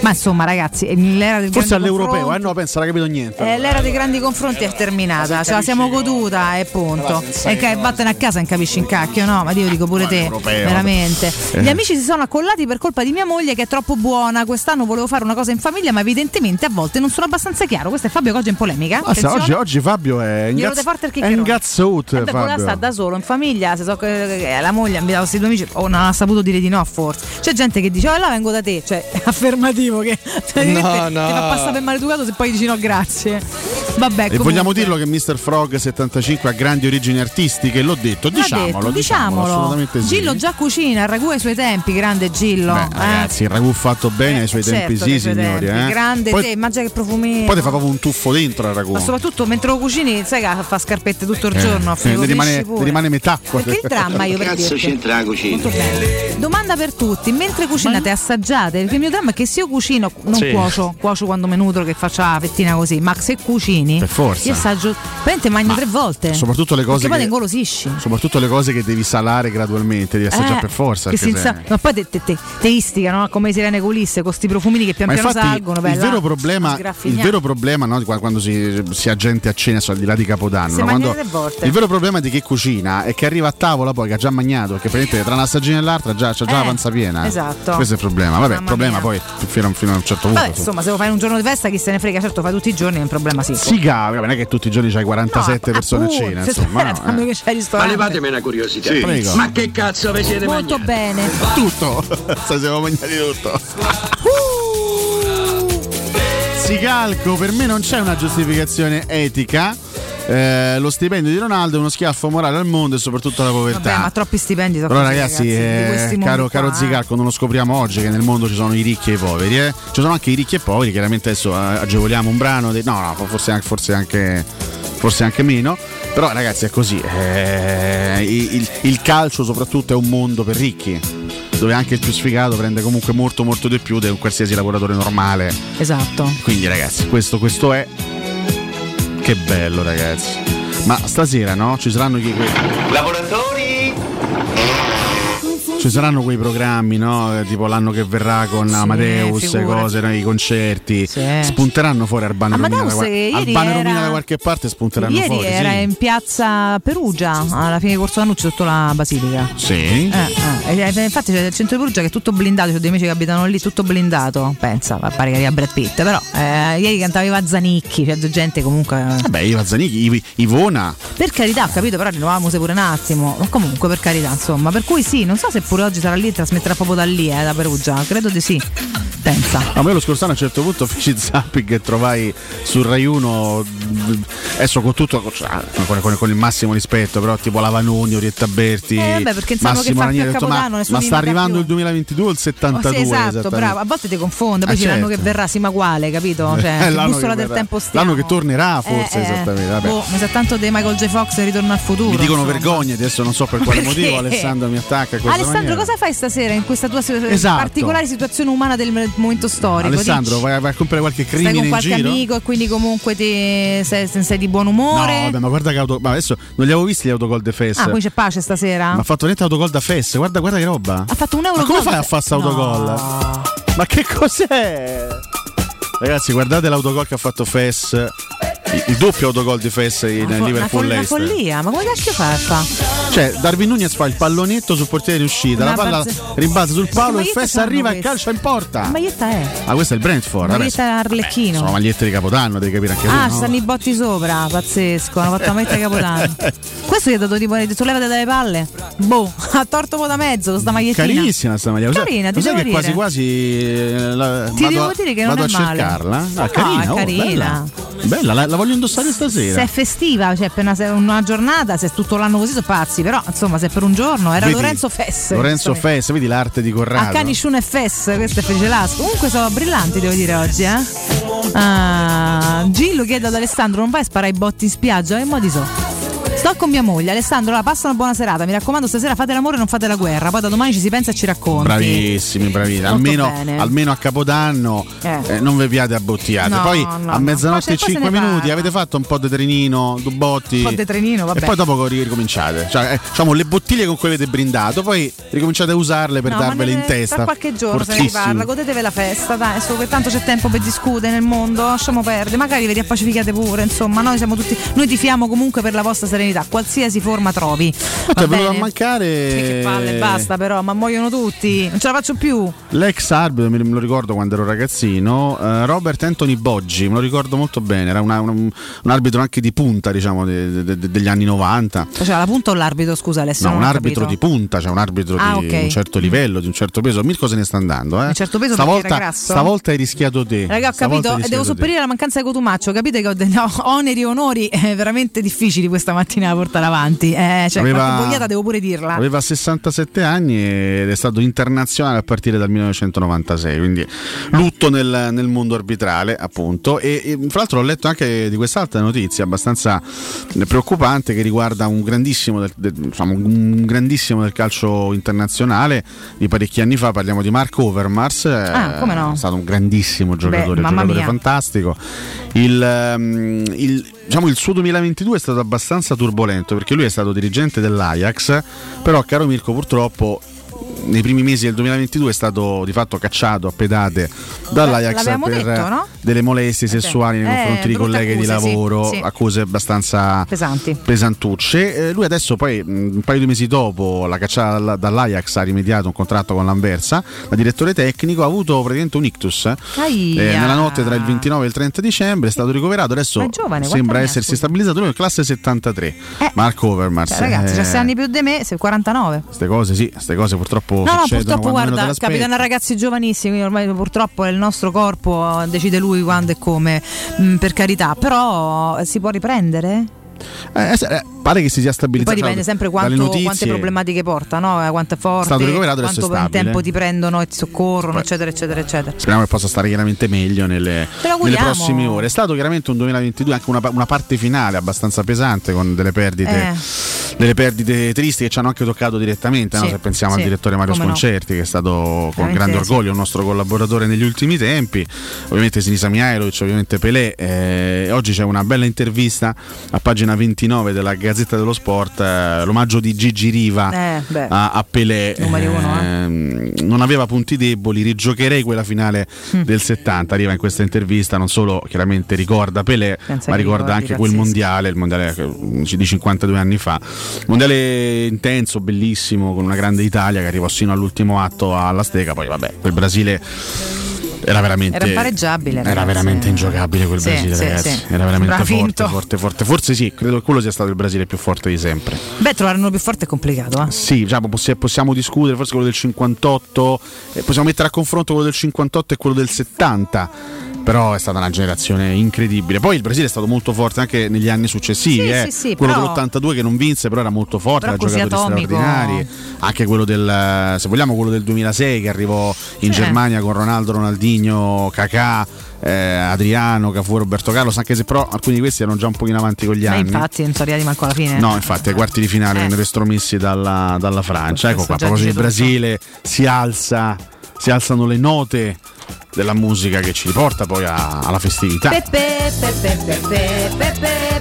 Ma insomma, ragazzi, è l'era del Forse all'europeo, eh no, pensa, non ha capito niente. eh, l'era dei grandi confronti è terminata, ce la siamo goduta e punto. E che vattene a casa non capisci in cacchio, no? Ma io dico pure te, europeo. veramente. Eh. Gli amici si sono accollati per colpa di mia moglie che è troppo buona. Quest'anno volevo fare una cosa in famiglia, ma evidentemente a volte non sono abbastanza chiaro. Questo è Fabio che oggi è in polemica. Oggi, oggi Fabio è ingazzato. Poteva Fabio. stare da solo in famiglia, se so che eh, la moglie ha invitato questi due amici o non ha saputo dire di no forse. C'è gente che dice "Oh, là vengo da te", cioè *laughs* è affermativo che cioè, No, no. ti fa passare per maleducato se poi dici no grazie. Vabbè, E comunque. vogliamo dirlo che Mr. Frog 75 ha grandi origini artistiche? L'ho detto, diciamolo, detto, diciamolo, diciamolo. assolutamente sì. Gillo già cucina, il ragù ai suoi tempi, grande Gillo. Beh, eh. ragazzi, il ragù fatto bene ai suoi Certo tempi, sì, signori. tempi. eh. Grande Poi, te, immagina che profumi. poi ti fa proprio un tuffo dentro al ragù. Ma soprattutto mentre lo cucini, sai che fa scarpette tutto il Eh, giorno, eh, ne rimane, ne rimane metà. Perché il dramma io per Cazzo dirti. c'entra la cucina? Molto bene. Domanda per tutti, mentre cucinate assaggiate, perché il mio dramma è che se io cucino, non Sì. cuocio, cuocio quando me nutro che faccio la fettina così, ma se cucini, Per forza. io assaggio, veramente mangio tre volte. soprattutto le cose Perché poi che- ti ingolosisci. Soprattutto le cose che devi salare gradualmente, devi assaggiare Eh, per forza. che si insa- ma poi te, te, te, te istigano no? come sirene culisse con questi profumini che pian Ma piano infatti salgono. beh, il, là, vero problema, il vero problema no, quando si, si ha gente a cena so, al di là di Capodanno, no, quando- il vero problema di chi cucina è che arriva a tavola poi che ha già mangiato, perché praticamente tra una stagione e l'altra già, c'ha già la Eh, panza piena. esatto. Questo è il problema. Vabbè, il problema mia. poi fino, a- fino a un certo punto. Vabbè, insomma, se lo fai un giorno di festa, chi se ne frega, certo fai tutti i giorni, è un problema sì. Si cava, non è che tutti i giorni c'hai 47 persone a appunto, cena, se insomma. no, eh. Ma levatemi una curiosità. Sì. Prego. Ma che cazzo vi siete Molto mangiati? bene. Tutto, *laughs* Stasera siamo mangiati tutto. Sicalco, per me non c'è una giustificazione etica. Eh, lo stipendio di Ronaldo è uno schiaffo morale al mondo e soprattutto alla povertà. Vabbè, ma troppi stipendi sono Però ragazzi, di eh, caro, qua, caro eh. Zicalco, non lo scopriamo oggi che nel mondo ci sono i ricchi e i poveri. eh. Ci sono anche i ricchi e poveri, chiaramente adesso eh, agevoliamo un brano, di- no, no, forse anche, forse anche, forse anche meno. Però ragazzi è così, eh, il, il calcio soprattutto è un mondo per ricchi, dove anche il più sfigato prende comunque molto molto di più di un qualsiasi lavoratore normale. Esatto. Quindi ragazzi, questo, questo è... Che bello ragazzi. Ma stasera no? Ci saranno chi... Lavoratori! Ci saranno quei programmi, no? Eh, Tipo l'anno che verrà con Amadeus, figurati. cose, no? i concerti. Spunteranno fuori Albano Romina da, qual- ieri Albano Romina da qualche parte spunteranno Ieri fuori. era sì. in piazza Perugia, alla fine di Corso Annucci sotto la basilica. Sì. Eh, eh, eh, infatti c'è il centro di Perugia che è tutto blindato, c'ho dei amici che abitano lì, tutto blindato. Pensa, pare che arriva Brad Pitt, però eh, ieri cantava Iva Zanicchi, c'è gente comunque. Vabbè, Iva Zanicchi, Iv- Ivona. Per carità, ho capito, però rinnovavamo se pure un attimo. Ma comunque, per carità, insomma. Per cui sì, non so se pure oggi sarà lì e trasmetterà proprio da lì, eh, da Perugia. Credo di sì. Pensa. A me lo scorso anno a un certo punto *laughs* feci zapping e trovai sul Rai 1 mh, adesso con tutto cioè, con, con- con il massimo rispetto però tipo Lavanoni, Orietta Berti Eh, sanno Massimo che Ranieri, detto, ma, ma sta arrivando più. il 2022 o il 72 Oh, sì, esatto, bravo. A volte ti confonde, poi Ah, l'anno certo. che verrà, sì, ma quale, capito? Cioè, Eh, che l'anno bussola che del verrà. tempo stiamo. L'anno che tornerà forse Eh, eh. esattamente vabbè. Boh, mi sa tanto di Michael J. Fox Ritorno al futuro. Mi dicono insomma. vergogna, adesso non so per quale *laughs* Perché? motivo Alessandro mi attacca Alessandro, maniera. cosa fai stasera in questa tua Esatto. particolare situazione umana del momento storico? Alessandro, Dici? vai, vai a comprare qualche Stai crimine con in qualche giro? amico e quindi comunque ti sei, sei di buon No, umore? vabbè, ma guarda che auto... ma adesso non li avevo visti gli autogol de Fes. ah, quindi c'è pace stasera? Ma ha fatto niente autogol da Fes, guarda, guarda che roba. Ha fatto un euro Ma come fai a fare questo autogol? Ma che cos'è? Ragazzi, guardate l'autogol che ha fatto Fes. Il, doppio autogol di Fes in fo- Liverpool una, fo- una follia, ma come cazzo fa? fa? Cioè, Darwin Nunez fa il pallonetto sul portiere di uscita, Una la palla barze- rimbalza sul palo e maglietta Fes c'hanno arriva e calcia in porta. Che maglietta è? Ah, questo è il Brentford. vabbè, Maglietta Arlecchino. sono magliette di Capodanno, devi capire anche tu. Ah, no? ci stanno i botti sopra, pazzesco, hanno fatto la maglietta di Capodanno. *laughs* Questo gli ha dato tipo, hai detto levate dalle palle? Boh, *laughs* ha torto po' da mezzo sta magliettina. Carissima sta sai- Carina, ti sai che dire. quasi quasi eh, la, Ti vado devo dire che non vado è a male. cercarla? Ah, No, carina, è oh, carina. bella. Bella, la, la voglio indossare Se stasera. è festiva, cioè per una, se- una giornata, se è tutto l'anno così sono pazzi, però insomma se è per un giorno era Vedi? Lorenzo Fess. Lorenzo. Fess, vedi l'arte di A Corrado. Canishun e Fess, questo è felice Lasco. Comunque sono brillanti, devo dire oggi, eh. Ah, Gillo chiede ad Alessandro: non vai a sparare i botti in spiaggia? Che modi so? Sto con mia moglie, Alessandro, la passa una buona serata. Mi raccomando, stasera fate l'amore e non fate la guerra. Poi da domani ci si pensa e ci racconti. Bravissimi, bravissimi. Almeno, almeno a Capodanno Eh. eh, non vi piate a bottiate. No, poi no, a no. mezzanotte e se- poi se 5 ne minuti parla. avete fatto un po' di trenino, due botti. Un po' di trenino, vabbè. E poi dopo ri- ricominciate. Cioè, eh, diciamo le bottiglie con cui avete brindato, poi ricominciate a usarle per No, darvele in testa. Tra qualche giorno se ne riparla, godetevi la festa, dai, su che tanto c'è tempo per discutere nel mondo, lasciamo perdere, magari vi riappacificate pure, insomma, noi siamo tutti, noi tifiamo comunque per la vostra serenità, qualsiasi forma trovi. Ma Va ti è venuto a mancare. Che palle, basta però, ma muoiono tutti, non ce la faccio più. L'ex arbitro, me lo ricordo quando ero ragazzino, eh, Robert Anthony Boggi, me lo ricordo molto bene, era una- una- un, arbitro anche di punta, diciamo, de- de- de- degli anni 90. Faceva la punta o l'arbitro, scusa Alessio? No, un arbitro capito. di punta, cioè un arbitro Ah, di ok. un certo livello, di un certo peso. Mirko se ne sta andando. Eh. Un certo peso stavolta, stavolta hai rischiato te. Raga, ho capito, hai e devo sopperire la mancanza di Cotumaccio. Capite che ho degli *laughs* oneri e onori eh, veramente difficili questa mattina da portare avanti. Eh, cioè, Aveva- boiata devo pure dirla. Aveva 67 anni ed è stato internazionale a partire dal 1996, quindi lutto nel, nel mondo arbitrale, appunto. E, e, fra l'altro ho letto anche di quest'altra notizia abbastanza preoccupante che riguarda un grandissimo del, del- diciamo, un grandissimo del calcio internazionale di parecchi anni fa. Parliamo di Mark Overmars, eh, Ah, come no? è stato un grandissimo giocatore, Beh, mamma giocatore mia. fantastico. Il, ehm, il- diciamo, il suo 2022 è stato abbastanza turbolento perché lui è stato dirigente dell'Ajax, però caro Mirko purtroppo nei primi mesi del 2022 è stato di fatto cacciato a pedate dall'Ajax l'avevamo per detto, no? delle molestie sessuali nei Eh, confronti di brutte colleghe di accuse, sì, lavoro, sì. accuse abbastanza Pesanti. pesantucce. Eh, lui adesso poi un paio di mesi dopo la cacciata dalla- dall'Ajax ha rimediato un contratto con l'Anversa, da direttore tecnico, ha avuto praticamente un ictus eh, nella notte tra il 29 e il 30 dicembre, è stato ricoverato, adesso giovane, sembra essersi stabilizzato, lui è classe 73, Marco Overmars. Cioè, ragazzi, c'ha eh, 6 anni più di me, sei 49. queste cose sì, queste cose purtroppo No, no, succedono purtroppo guarda, capitano a ragazzi giovanissimi, ormai purtroppo è il nostro corpo, decide lui quando e come, mm, per carità, però eh, si può riprendere? Eh, eh, pare che si sia Poi stabilizzato. dipende sempre quanto, notizie. quante problematiche porta, no? Eh, quanto è forte, quanto tempo ti prendono e ti soccorrono, Poi- eccetera, eccetera, eccetera. Speriamo che possa stare chiaramente meglio nelle, nelle prossime ore. È stato chiaramente un 2022 anche una, una parte finale abbastanza pesante con delle perdite, Eh. Delle perdite tristi che ci hanno anche toccato direttamente. no? Sì, Se pensiamo sì, al direttore Mario come no. Sconcerti, che è stato con grande orgoglio un nostro collaboratore negli ultimi tempi. Ovviamente Sinisa Mihailovic, ovviamente Pelé. Eh, oggi c'è una bella intervista a pagina 29 della Gazzetta dello Sport, eh, l'omaggio di Gigi Riva Eh, beh. a, a Pelé. Uno, eh. Ehm, non aveva punti deboli, rigiocherei quella finale Mm. del 70. Arriva in questa intervista, non solo chiaramente ricorda Pelé, Pensa ma ricorda anche quel mondiale, il mondiale eh, di 52 anni fa. Mondiale intenso, bellissimo, con una grande Italia che arrivò sino all'ultimo atto alla stega. Poi, vabbè, quel Brasile. Era veramente, Era impareggiabile, Era ragazzi. veramente ingiocabile quel Sì, Brasile, sì, ragazzi. sì. Era veramente forte, forte, forte. Forse sì, credo che quello sia stato il Brasile più forte di sempre. Beh, trovarne uno più forte è complicato, eh. Sì, diciamo, possi- possiamo discutere, forse quello del 58, eh, possiamo mettere a confronto quello del 58 e quello del 70, però è stata una generazione incredibile. Poi il Brasile è stato molto forte anche negli anni successivi, Sì, eh. sì, sì, quello però- dell'82 che non vinse, però era molto forte, ha così giocatori atomico. straordinari, anche quello del, se vogliamo, quello del 2006 che arrivò in. Germania con Ronaldo, Ronaldinho, Kakà. eh, Adriano, Cafu, Roberto Carlos, anche se però alcuni di questi erano già un pochino avanti con gli Ma anni. infatti non sono arrivati manco alla fine. No, infatti ai quarti di finale Eh. vennero estromessi dalla, dalla Francia. Ecco qua, a proposito del. Brasile si alza, si alzano le note della musica che ci riporta poi a- alla festività. Pepe, pepe, pepe,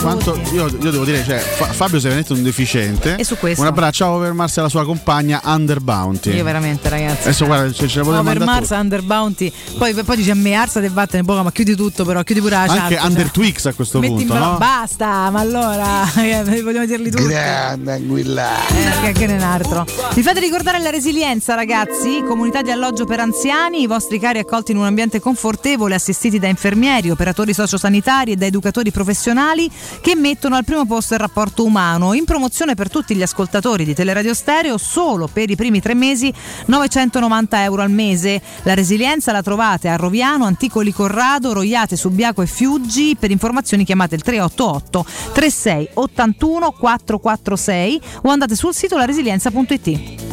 Quanto, io, io devo dire, cioè, Fa- Fabio sei veramente un deficiente. E su questo? Un abbraccio a Overmars e alla sua compagna Under Bounty. Io veramente, ragazzi. Adesso guarda, ce, ce la potete Over mandare Mars, Under Bounty, poi, poi dice a me alza e vattene bocca, ma chiudi tutto però, chiudi pure la chat. Anche cioè. Under Twix a questo Metti punto, no? Basta, ma allora eh, vogliamo dirli tutti. Grande Anguilla. Eh, che, che un altro. Vi fate ricordare la resilienza, ragazzi? Comunità di alloggio per anziani, i vostri cari accolti in un ambiente confortevole, assistiti da infermieri, operatori sociosanitari sanitari e da educatori professionali che mettono al primo posto il rapporto umano. In promozione per tutti gli ascoltatori di Teleradio Stereo solo per i primi tre mesi 990 euro al mese. La resilienza la trovate a Roviano, Anticoli Corrado, Roiate, Subiaco e Fiuggi. Per informazioni chiamate il 388 36 81 446 o andate sul sito laresilienza.it.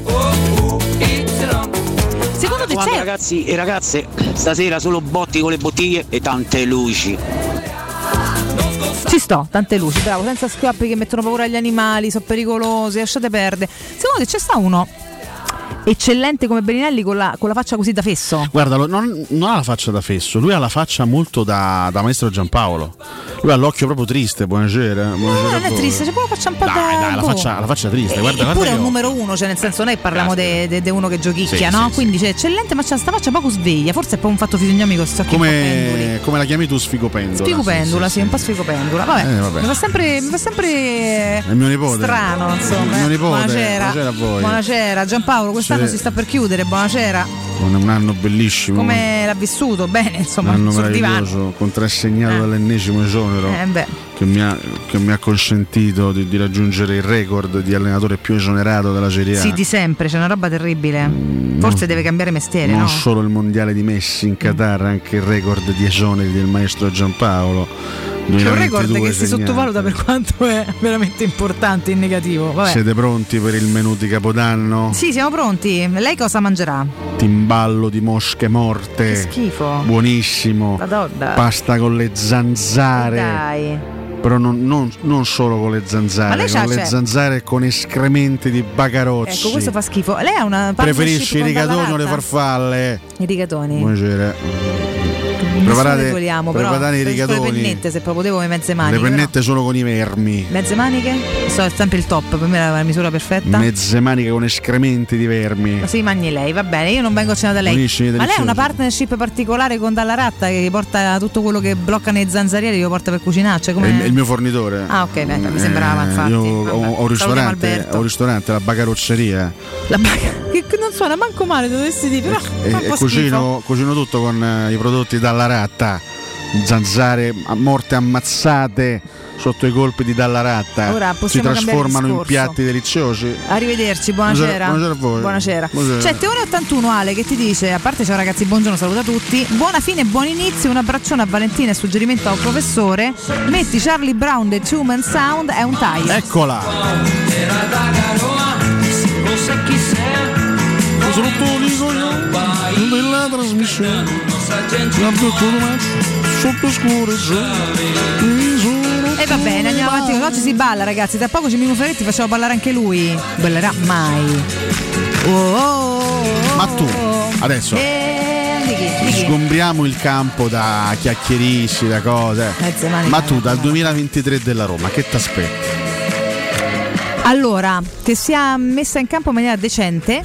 Secondo te c'è ragazzi e ragazze, stasera solo botti con le bottiglie e tante luci. Ci sto, tante luci, bravo, senza schioppi che mettono paura agli animali, sono pericolosi, lasciate perdere. Secondo te c'è sta uno eccellente come Berinelli con la, con la faccia così da fesso? Guarda, non, non ha la faccia da fesso, lui ha la faccia molto da, da maestro Giampaolo. Lui ha l'occhio proprio triste, buonasera. No, buonasera a non è triste, c'è proprio la faccia un po' Dai, da. dai, la faccia, la faccia triste, E- guarda, guarda Eppure è un numero uno, cioè nel senso noi parliamo di uno che giochicchia, Sì, no? sì, Quindi c'è eccellente, ma c'ha sta faccia poco sveglia, forse è poi un fatto fisionomico, sto. Come, come la chiami tu sfigopendula? Sfigopendula, sì, un po' sfigopendula. Vabbè, Eh, vabbè. mi fa sempre, mi fa sempre È mio nipote. strano, insomma. Mio eh. nipote. Buonasera. Buonasera a voi. Buonasera, Giampaolo, quest'anno Siete- si sta per chiudere, buonasera. Con un anno bellissimo. Come l'ha vissuto? Bene, un insomma, anno sul divano. meraviglioso, contrassegnato dall'ennesimo esonero. Eh. Che mi, ha, che mi ha consentito di, di raggiungere il record di allenatore più esonerato della Serie A. Sì, di sempre, c'è una roba terribile. Forse deve cambiare mestiere, non no? solo il mondiale di Messi in Qatar, anche il record di esoneri del maestro Giampaolo. C'è un 2022 record che si sottovaluta per quanto è veramente importante in negativo. Vabbè. Siete pronti per il menù di Capodanno? Sì, siamo pronti. Lei cosa mangerà? Timballo di mosche morte. Che schifo. Buonissimo. Madonna. Pasta con le zanzare. Dai. Però non, non- non solo con le zanzare, con le zanzare e con escrementi di bacarozzi. Ecco, questo fa schifo. Lei ha una Preferisci i rigatoni o le farfalle? I rigatoni. Buonasera. Nessuno Preparate, li vogliamo, però. preparate i preferisco Le rigatoni. pennette, se proprio devo, le mezze maniche. Le però. pennette solo con i vermi. Mezze maniche? So, è sempre il top, per me è la misura perfetta. Mezze maniche con escrementi di vermi. Ma si mangi lei, va bene, io non vengo a cena da lei. Buonissimi, Ma lei ha una partnership particolare con Dalla Ratta che porta tutto quello che bloccano i zanzarieri, lo porta per cucinare? Cioè, come... il, è il mio fornitore. Ah, ok, beh, mi sembrava, Eh, infatti. Io ho, ho un ristorante, ho un ristorante, la bacarozzeria. La baga- che non suona manco male, dovessi dire, però E, e cucino, cucino tutto con eh, i prodotti dalla ratta. Zanzare morte ammazzate sotto i colpi di dalla ratta. Ora si trasformano in piatti deliziosi. Arrivederci, buonasera. Buonasera a voi. Buonasera. Buonasera. 7 ore e 81 Ale che ti dice, a parte ciao ragazzi, buongiorno, saluta tutti. Buona fine buon inizio, un abbraccione a Valentina e suggerimento al professore. Metti Charlie Brown The Two Man Sound, è un taglio. Eccola. della trasmissione sotto E va bene, andiamo avanti. Oggi si balla, ragazzi. Tra poco Cimino Ferretti facciamo ballare anche lui. Ballerà mai. Oh, oh, oh, Ma tu, adesso Eh, di chi? Di chi? sgombriamo il campo da chiacchierissi, da cose. Mezze mani Ma tu dal 2023 della Roma, che ti aspetti? Allora, che sia messa in campo in maniera decente.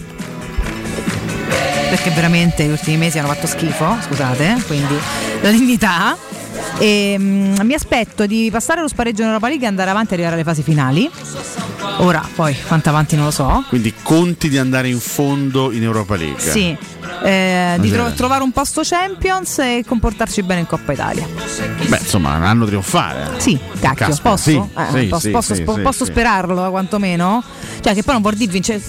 Perché veramente gli ultimi mesi hanno fatto schifo, scusate, eh, quindi la dignità. E, mm, mi aspetto di passare lo spareggio in Europa League e andare avanti e arrivare alle fasi finali. Ora, poi, quanto avanti non lo so. Quindi conti di andare in fondo in Europa League? Sì, eh, di tro- trovare un posto Champions e comportarci bene in Coppa Italia. Beh, insomma, un anno trionfale. Sì, cacchio, Caspita, posso? sì, Eh, sì, posso, sì, posso- sì, posso sperarlo, eh, quantomeno? Cioè, che poi non vuol dire vincere.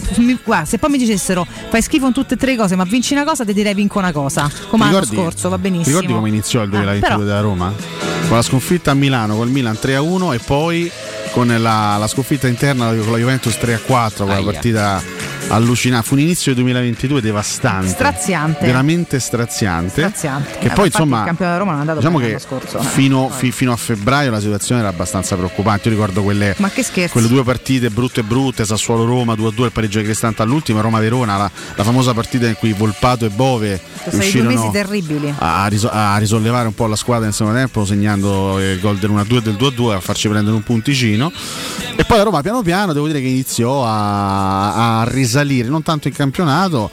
se poi mi dicessero fai schifo in tutte e tre le cose, ma vinci una cosa, ti direi vinco una cosa. Come l'anno scorso, va benissimo. ricordi come iniziò il Ah, 2022 però- della Roma? Con la sconfitta a Milano col Milan 3-1 e poi con la, la sconfitta interna con la Juventus 3-4, quella Aia. partita allucinante. Fu un inizio del 2022 devastante. Straziante. Veramente straziante. Straziante. Che Eh, poi insomma... il campione della Roma non è andato Diciamo che scorso. eh. fino, fi- fino a febbraio la situazione era abbastanza preoccupante. Io ricordo quelle, quelle due partite brutte brutte, Sassuolo-Roma 2-2, il pareggio di Cristante all'ultimo, Roma-Verona, la, la famosa partita in cui Volpato e Bove Sono riuscirono a, riso- a risollevare un po' la squadra in secondo tempo segnando il gol dell'1-2 e del 2-2 a farci prendere un punticino e poi la Roma piano piano devo dire che iniziò a, a risalire non tanto in campionato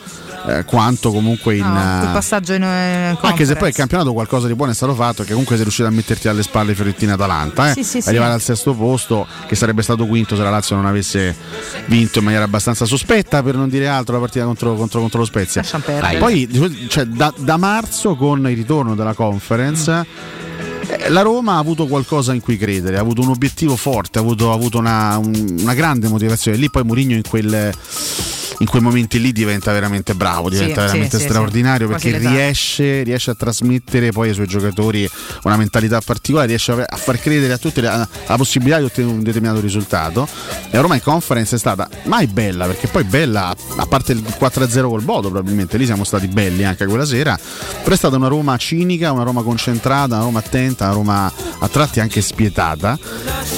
eh, quanto comunque in No, eh, passaggio in, in anche se poi il campionato qualcosa di buono è stato fatto, che comunque sei riuscito a metterti alle spalle Fiorentina Atalanta, eh? Sì, sì, sì. arrivare al sesto posto, che sarebbe stato quinto se la Lazio non avesse vinto in maniera abbastanza sospetta, per non dire altro, la partita contro, contro- contro lo Spezia. Poi cioè, da, da marzo con il ritorno della conference. Eh, La Roma ha avuto qualcosa in cui credere, ha avuto un obiettivo forte, ha avuto, ha avuto una, un- una grande motivazione. Lì poi Mourinho in quel in quei momenti lì diventa veramente bravo, diventa sì, veramente sì, straordinario sì. perché riesce, riesce a trasmettere poi ai suoi giocatori una mentalità particolare, riesce a far credere a tutti la, la possibilità di ottenere un determinato risultato. E in conference è stata mai bella, perché poi bella, a parte il 4-0 col Bodo probabilmente, lì siamo stati belli anche quella sera, però è stata una Roma cinica, una Roma concentrata, una Roma attenta, una Roma a tratti anche spietata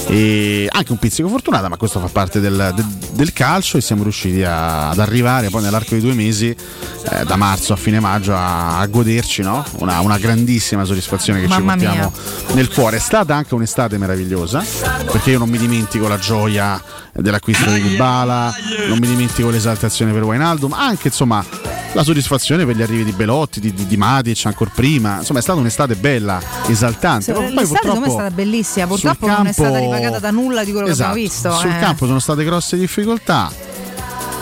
e anche un pizzico fortunata, ma questo fa parte del, del- del calcio e siamo riusciti a- ad arrivare poi nell'arco di due mesi, eh, da marzo a fine maggio, a, a goderci no? una, una grandissima soddisfazione che Mamma ci portiamo mia. nel cuore. È stata anche un'estate meravigliosa, perché io non mi dimentico la gioia dell'acquisto di Dybala, non mi dimentico l'esaltazione per Wijnaldum, anche insomma la soddisfazione per gli arrivi di Belotti, di, di, di Matic ancora prima, insomma è stata un'estate bella, esaltante. Sì, Poi L'estate secondo me è stata bellissima, purtroppo non è stata campo- ripagata da nulla di quello che Esatto, abbiamo visto. Sul eh. campo sono state grosse difficoltà.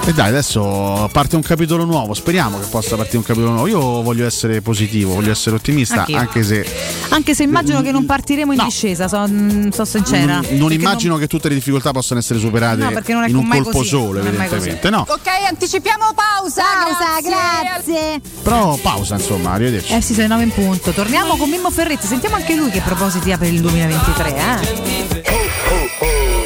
E dai, adesso parte un capitolo nuovo. Speriamo che possa partire un capitolo nuovo. Io voglio essere positivo, voglio essere ottimista, Anch'io. anche se Anche se immagino che non partiremo in discesa, so, mm, so sincera. non, non immagino che tutte le difficoltà possano essere superate No, non in un colpo così, solo, non evidentemente. No, Ok, anticipiamo pausa. Pausa, grazie. però pausa, insomma, arrivederci. Eh sì, sono le 9 in punto. Torniamo con Mimmo Ferretti, sentiamo anche lui che propositi ha per il 2023. Eh?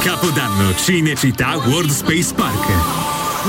Capodanno Cinecittà World Space Park.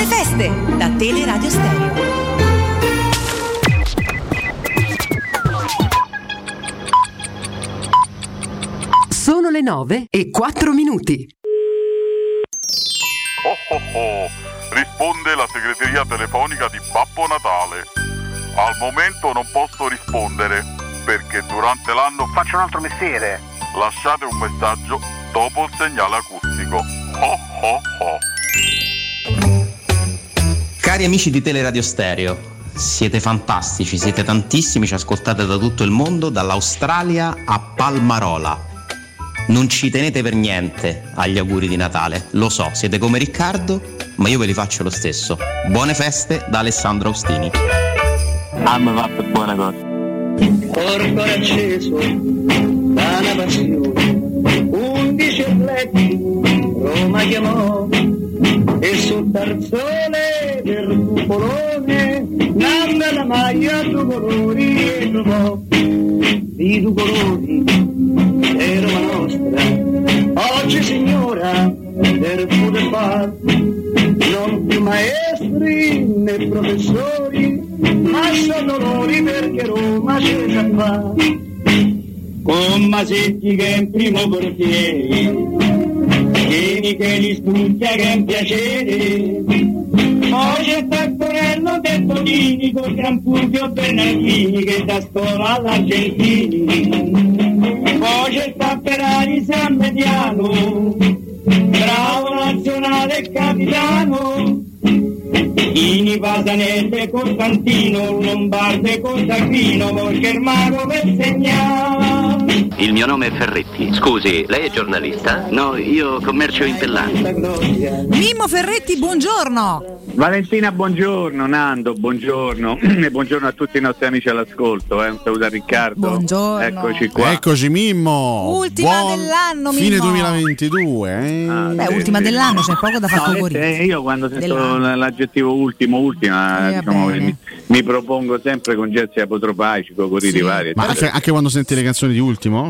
Buone feste da Teleradio Stereo. Sono le 9 e 4 minuti. Oh oh oh, risponde la segreteria telefonica di Babbo Natale. Al momento non posso rispondere perché durante l'anno faccio un altro mestiere. Lasciate un messaggio dopo il segnale acustico. Oh oh oh. Cari amici di Teleradio Stereo, siete fantastici, siete tantissimi, ci ascoltate da tutto il mondo, dall'Australia a Palmarola. Non ci tenete per niente agli auguri di Natale, lo so, siete come Riccardo, ma io ve li faccio lo stesso. Buone feste da Alessandro Austini. Ah, mi ha fatto buona cosa. Corpo acceso da una passione, undici atleti Roma chiamò e sul tarzone del cupolone nanna la maglia due colori e trovò i due colori e Roma nostra. Oggi signora per poter far non più maestri né professori ma sono loro perché Roma c'è già fa con Masetti che è in primo portiere Vieni che li studia che è un piacere. Poi c'è Taccorello De Tonini con Gran Fulvio Bernardini che da scuola all'Argentini. Poi c'è Tapperari San Mediano bravo nazionale capitano. Ini Pasanese Costantino Lombarde il mago per segnare Il mio nome è Ferretti. Scusi, lei è giornalista? No, io commercio in Pellani. Mimmo Ferretti, buongiorno. Valentina, buongiorno, Nando, buongiorno *clears throat* e buongiorno a tutti i nostri amici all'ascolto. Eh. Un saluto a Riccardo. Buongiorno. Eccoci qua. Eccoci Mimmo. Ultima Buon dell'anno, Fine Mimmo. 2022. Eh? Beh, ultima dell'anno, c'è poco da far No, favorire. eh, io quando sento Dell'anno. l'aggettivo ultimo, ultima, Eh, diciamo, mi, mi propongo sempre con gesti apotropaici, cocoriti Sì. vari. Ma anche, anche quando senti le canzoni di ultimo?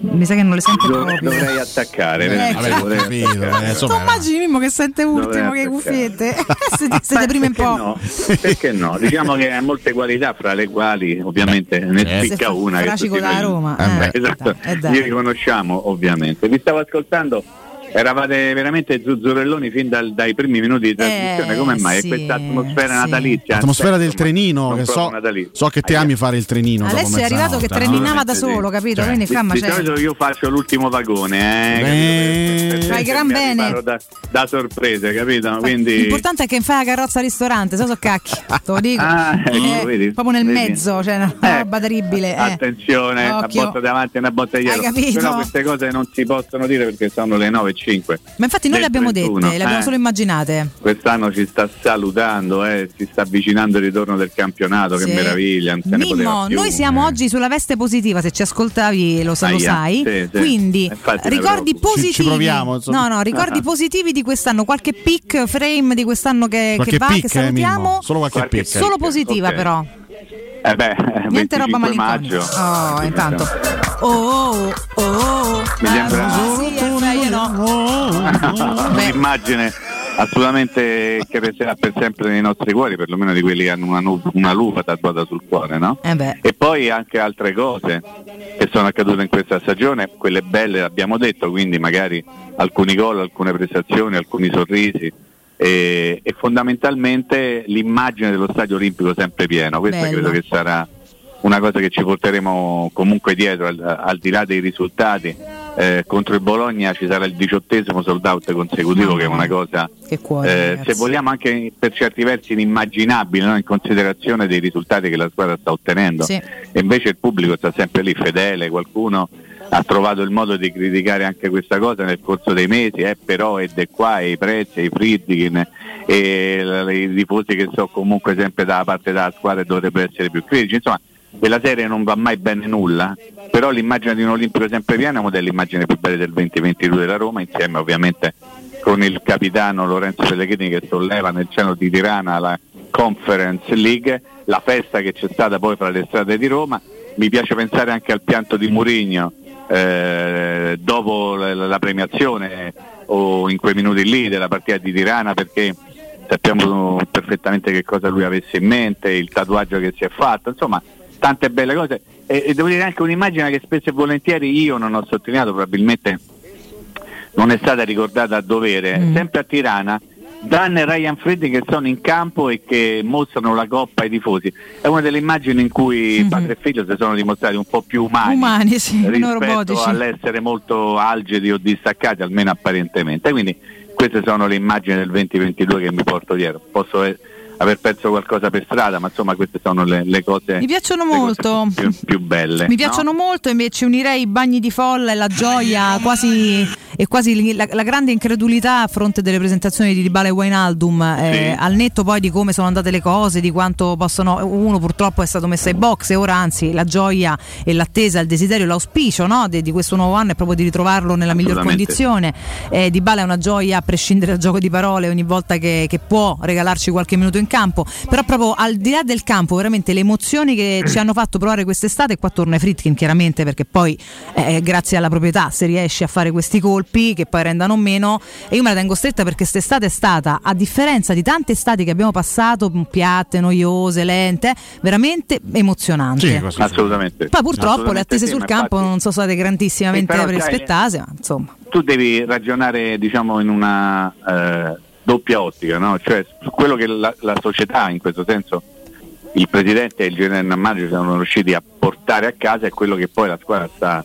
Mi sa che non le sente Dov- proprio. dovrei attaccare, Eh, chiaro. dovrei capito, attaccare. eh, insomma, immagini Mimmo che sente ultimo che cuffiette? *laughs* siete siete Perché po'. no? Perché no? Diciamo che ha molte qualità, fra le quali ovviamente ne Eh. spicca una. che Fracico da noi- Roma, Eh, eh, beh, esatto, eh, dai. li riconosciamo ovviamente. Vi stavo ascoltando, eravate veramente zuzzurelloni fin dal- dai primi minuti di trasmissione. Eh, Come mai? sì, È questa atmosfera sì. natalizia? L'atmosfera del trenino, non che proprio so, natalizia. so che te ami fare il trenino. Alessio è arrivato che terminava da solo, sì. capito? Cioè, Quindi Di, ma di solito io faccio l'ultimo vagone, eh, per- Fai gran bene. Da, da sorprese, capito? Quindi... L'importante è che fai la carrozza al ristorante, se so cacchi, te lo dico. *laughs* Ah, ecco, Eh, vedi? proprio nel Vedi? mezzo, cioè una roba terribile. eh. Attenzione, una botta davanti e una botta dietro. Hai capito? Però queste cose non si possono dire perché sono le 9 e 5. Ma infatti noi le abbiamo 31, dette, le abbiamo eh. solo immaginate. Quest'anno ci sta salutando, eh, si sta avvicinando il ritorno del campionato, Sì. che meraviglia, non se ne poteva Mimmo, più. noi siamo oggi sulla veste positiva, se ci ascoltavi lo, sa- lo sai. sì, sì. Quindi Infatti ricordi positivi. Ci- ci proviamo, no, no, ricordi positivi di quest'anno, qualche pick frame di quest'anno che, che va, pick, che eh, salutiamo. Solo qualche Qualche pick. Solo positiva Ok. però. Eh beh, Niente 25 roba maggio. malinconica. Oh, intanto. Oh, oh, oh, oh. Mi sembra- Ah. *laughs* Un'immagine assolutamente che resterà per sempre nei nostri cuori, perlomeno di quelli che hanno una, nu- una lupa tatuata sul cuore, no? Eh beh. E poi anche altre cose che sono accadute in questa stagione, quelle belle l'abbiamo detto, quindi magari alcuni gol, alcune prestazioni, alcuni sorrisi e, e fondamentalmente l'immagine dello stadio olimpico sempre pieno. Questa Bello. credo che sarà una cosa che ci porteremo comunque dietro al, al di là dei risultati. Eh, contro il Bologna ci sarà il diciottesimo sold out consecutivo che è una cosa Che cuore. eh, se vogliamo anche per certi versi inimmaginabile no? in considerazione dei risultati che la squadra sta ottenendo Sì. e invece il pubblico sta sempre lì fedele qualcuno ha trovato il modo di criticare anche questa cosa nel corso dei mesi, eh, però ed è qua, i prezzi, i Friedkin e i tifosi che sono comunque sempre dalla parte della squadra e dovrebbero essere più critici. Insomma, quella serie non va mai bene nulla, però l'immagine di un Olimpico sempre pieno è immagini più belle del 2022 della Roma, insieme ovviamente con il capitano Lorenzo Pellegrini che solleva nel cielo di Tirana la Conference League, la festa che c'è stata poi fra le strade di Roma. Mi piace pensare anche al pianto di Murigno eh, dopo la, la premiazione o in quei minuti lì della partita di Tirana perché sappiamo perfettamente che cosa lui avesse in mente, il tatuaggio che si è fatto, insomma tante belle cose e, e devo dire anche un'immagine che spesso e volentieri io non ho sottolineato, probabilmente non è stata ricordata a dovere, Mm. sempre a Tirana Dan e Ryan Freddy che sono in campo e che mostrano la coppa ai tifosi. È una delle immagini in cui padre e figlio si sono dimostrati un po' più umani, Umani, sì, rispetto all'essere molto algidi o distaccati, almeno apparentemente. Quindi queste sono le immagini del 2022 che mi porto dietro. Posso eh, aver perso qualcosa per strada, ma insomma queste sono le, le cose, Mi piacciono molto. più, più belle. Mi no? piacciono molto, invece unirei i bagni di folla e la gioia quasi, e quasi la, la grande incredulità a fronte delle presentazioni di Dybala e Wijnaldum, eh, al netto poi di come sono andate le cose, di quanto possono, uno purtroppo è stato messo ai box e ora anzi la gioia e l'attesa, il desiderio, l'auspicio no, di, di questo nuovo anno è proprio di ritrovarlo nella miglior condizione. Eh, Dybala è una gioia a prescindere dal gioco di parole ogni volta che, che può regalarci qualche minuto in campo, però proprio al di là del campo veramente le emozioni che ci hanno fatto provare quest'estate, qua torna ai Fritkin chiaramente perché poi eh, grazie alla proprietà se riesci a fare questi colpi che poi rendano meno e io me la tengo stretta perché quest'estate è stata a differenza di tante estati che abbiamo passato piatte, noiose, lente, veramente emozionante. Assolutamente. Poi purtroppo le Assolutamente attese sì, sul campo infatti- non sono state grandissimamente Sì, sai, rispettate, ma insomma. tu devi ragionare diciamo in una eh, doppia ottica, no? cioè quello che la, la società in questo senso il presidente e il general manager sono riusciti a portare a casa e quello che poi la squadra sta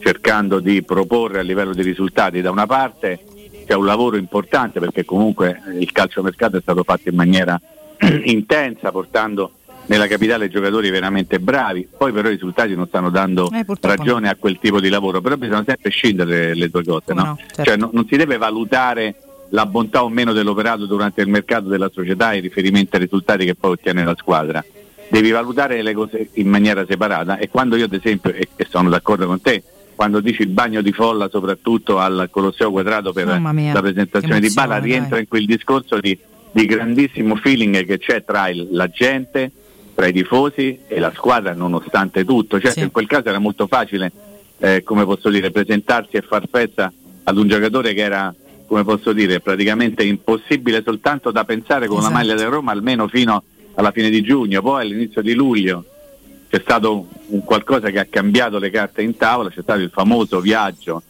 cercando di proporre a livello di risultati da una parte c'è un lavoro importante perché comunque il calciomercato è stato fatto in maniera *clears throat* intensa portando nella capitale giocatori veramente bravi, poi però i risultati non stanno dando Eh, ragione a quel tipo di lavoro, però bisogna sempre scindere le due cose, no? no, certo. Cioè, no- non si deve valutare la bontà o meno dell'operato durante il mercato della società in riferimento ai risultati che poi ottiene la squadra. Devi valutare le cose in maniera separata e quando io ad esempio, e, sono d'accordo con te, quando dici il bagno di folla soprattutto al Colosseo Quadrato per mia, la presentazione di Bala rientra dai. in quel discorso di, di grandissimo feeling che c'è tra il- la gente, tra i tifosi e la squadra nonostante tutto. Certo in quel caso era molto facile, eh, come posso dire, presentarsi e far festa ad un giocatore che era, come posso dire, praticamente impossibile soltanto da pensare con la Esatto. maglia del Roma almeno fino alla fine di giugno, poi all'inizio di luglio c'è stato un qualcosa che ha cambiato le carte in tavola, c'è stato il famoso viaggio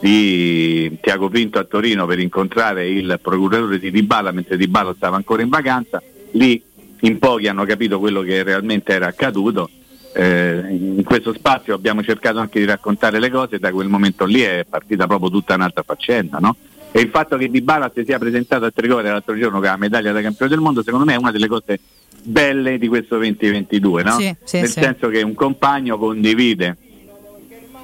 di Tiago Pinto a Torino per incontrare il procuratore di Dybala mentre Dybala stava ancora in vacanza, lì in pochi hanno capito quello che realmente era accaduto. Eh, in questo spazio abbiamo cercato anche di raccontare le cose e da quel momento lì è partita proprio tutta un'altra faccenda. No? E il fatto che Dybala si sia presentato a Trigoria l'altro giorno con la medaglia da campione del mondo secondo me è una delle cose belle di questo 2022, no? Sì, sì, nel sì. senso che un compagno condivide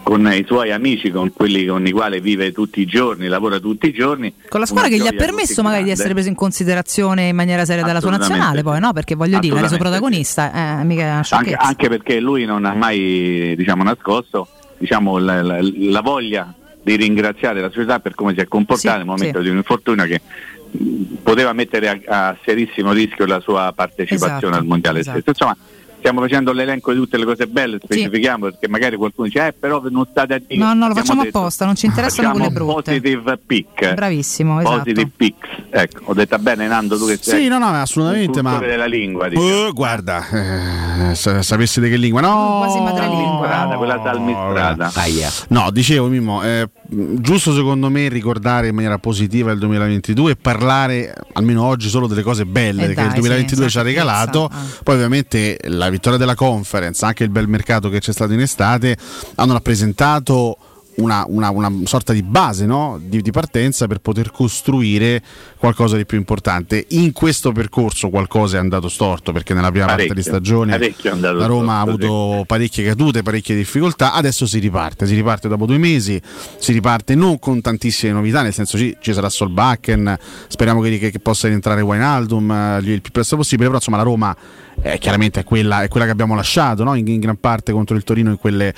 con i suoi amici, con quelli con i quali vive tutti i giorni, lavora tutti i giorni. Con la squadra che gli ha permesso magari di grande. essere preso in considerazione in maniera seria dalla sua nazionale, poi no? Perché voglio dire, suo Assolutamente protagonista, eh, mica è una anche, sciocchezza. anche perché lui non ha mai diciamo, nascosto diciamo, la, la- la voglia di ringraziare la società per come si è comportata Sì, nel momento sì. di un infortunio che poteva mettere a, a serissimo rischio la sua partecipazione Esatto, al mondiale esatto. stesso. Insomma, stiamo facendo l'elenco di tutte le cose belle, specifichiamo perché magari qualcuno dice eh però non state a dire. No, no, lo facciamo detto, apposta, non ci interessano facciamo quelle brutte. Positive pick. Bravissimo, esatto. Positive picks. Ecco, ho detto bene Nando, tu che sei Sì, no, no, assolutamente, ma- della lingua. diciamo. Oh, guarda, eh, sa- sapessi di che lingua? No, Quasi madrelingua. Quella salmistrata. No, dicevo Mimmo, è giusto secondo me ricordare in maniera positiva il 2022 e parlare almeno oggi solo delle cose belle Eh che dai, il 2022 sì, ci ha regalato. Poi ovviamente la vittoria della conference, anche il bel mercato che c'è stato in estate, hanno rappresentato una, una- una sorta di base no? di, di partenza per poter costruire qualcosa di più importante. In questo percorso qualcosa è andato storto perché nella prima parte di Parecchio, stagione parecchio la Roma ha storto, avuto parecchie cadute, parecchie difficoltà, adesso si riparte, si riparte dopo due mesi, si riparte non con tantissime novità, nel senso ci, ci sarà Solbakken, speriamo che, che- che possa rientrare Wijnaldum eh, il più presto possibile, però insomma la Roma eh, chiaramente è quella, è quella che abbiamo lasciato no? in, in gran parte contro il Torino in, quelle-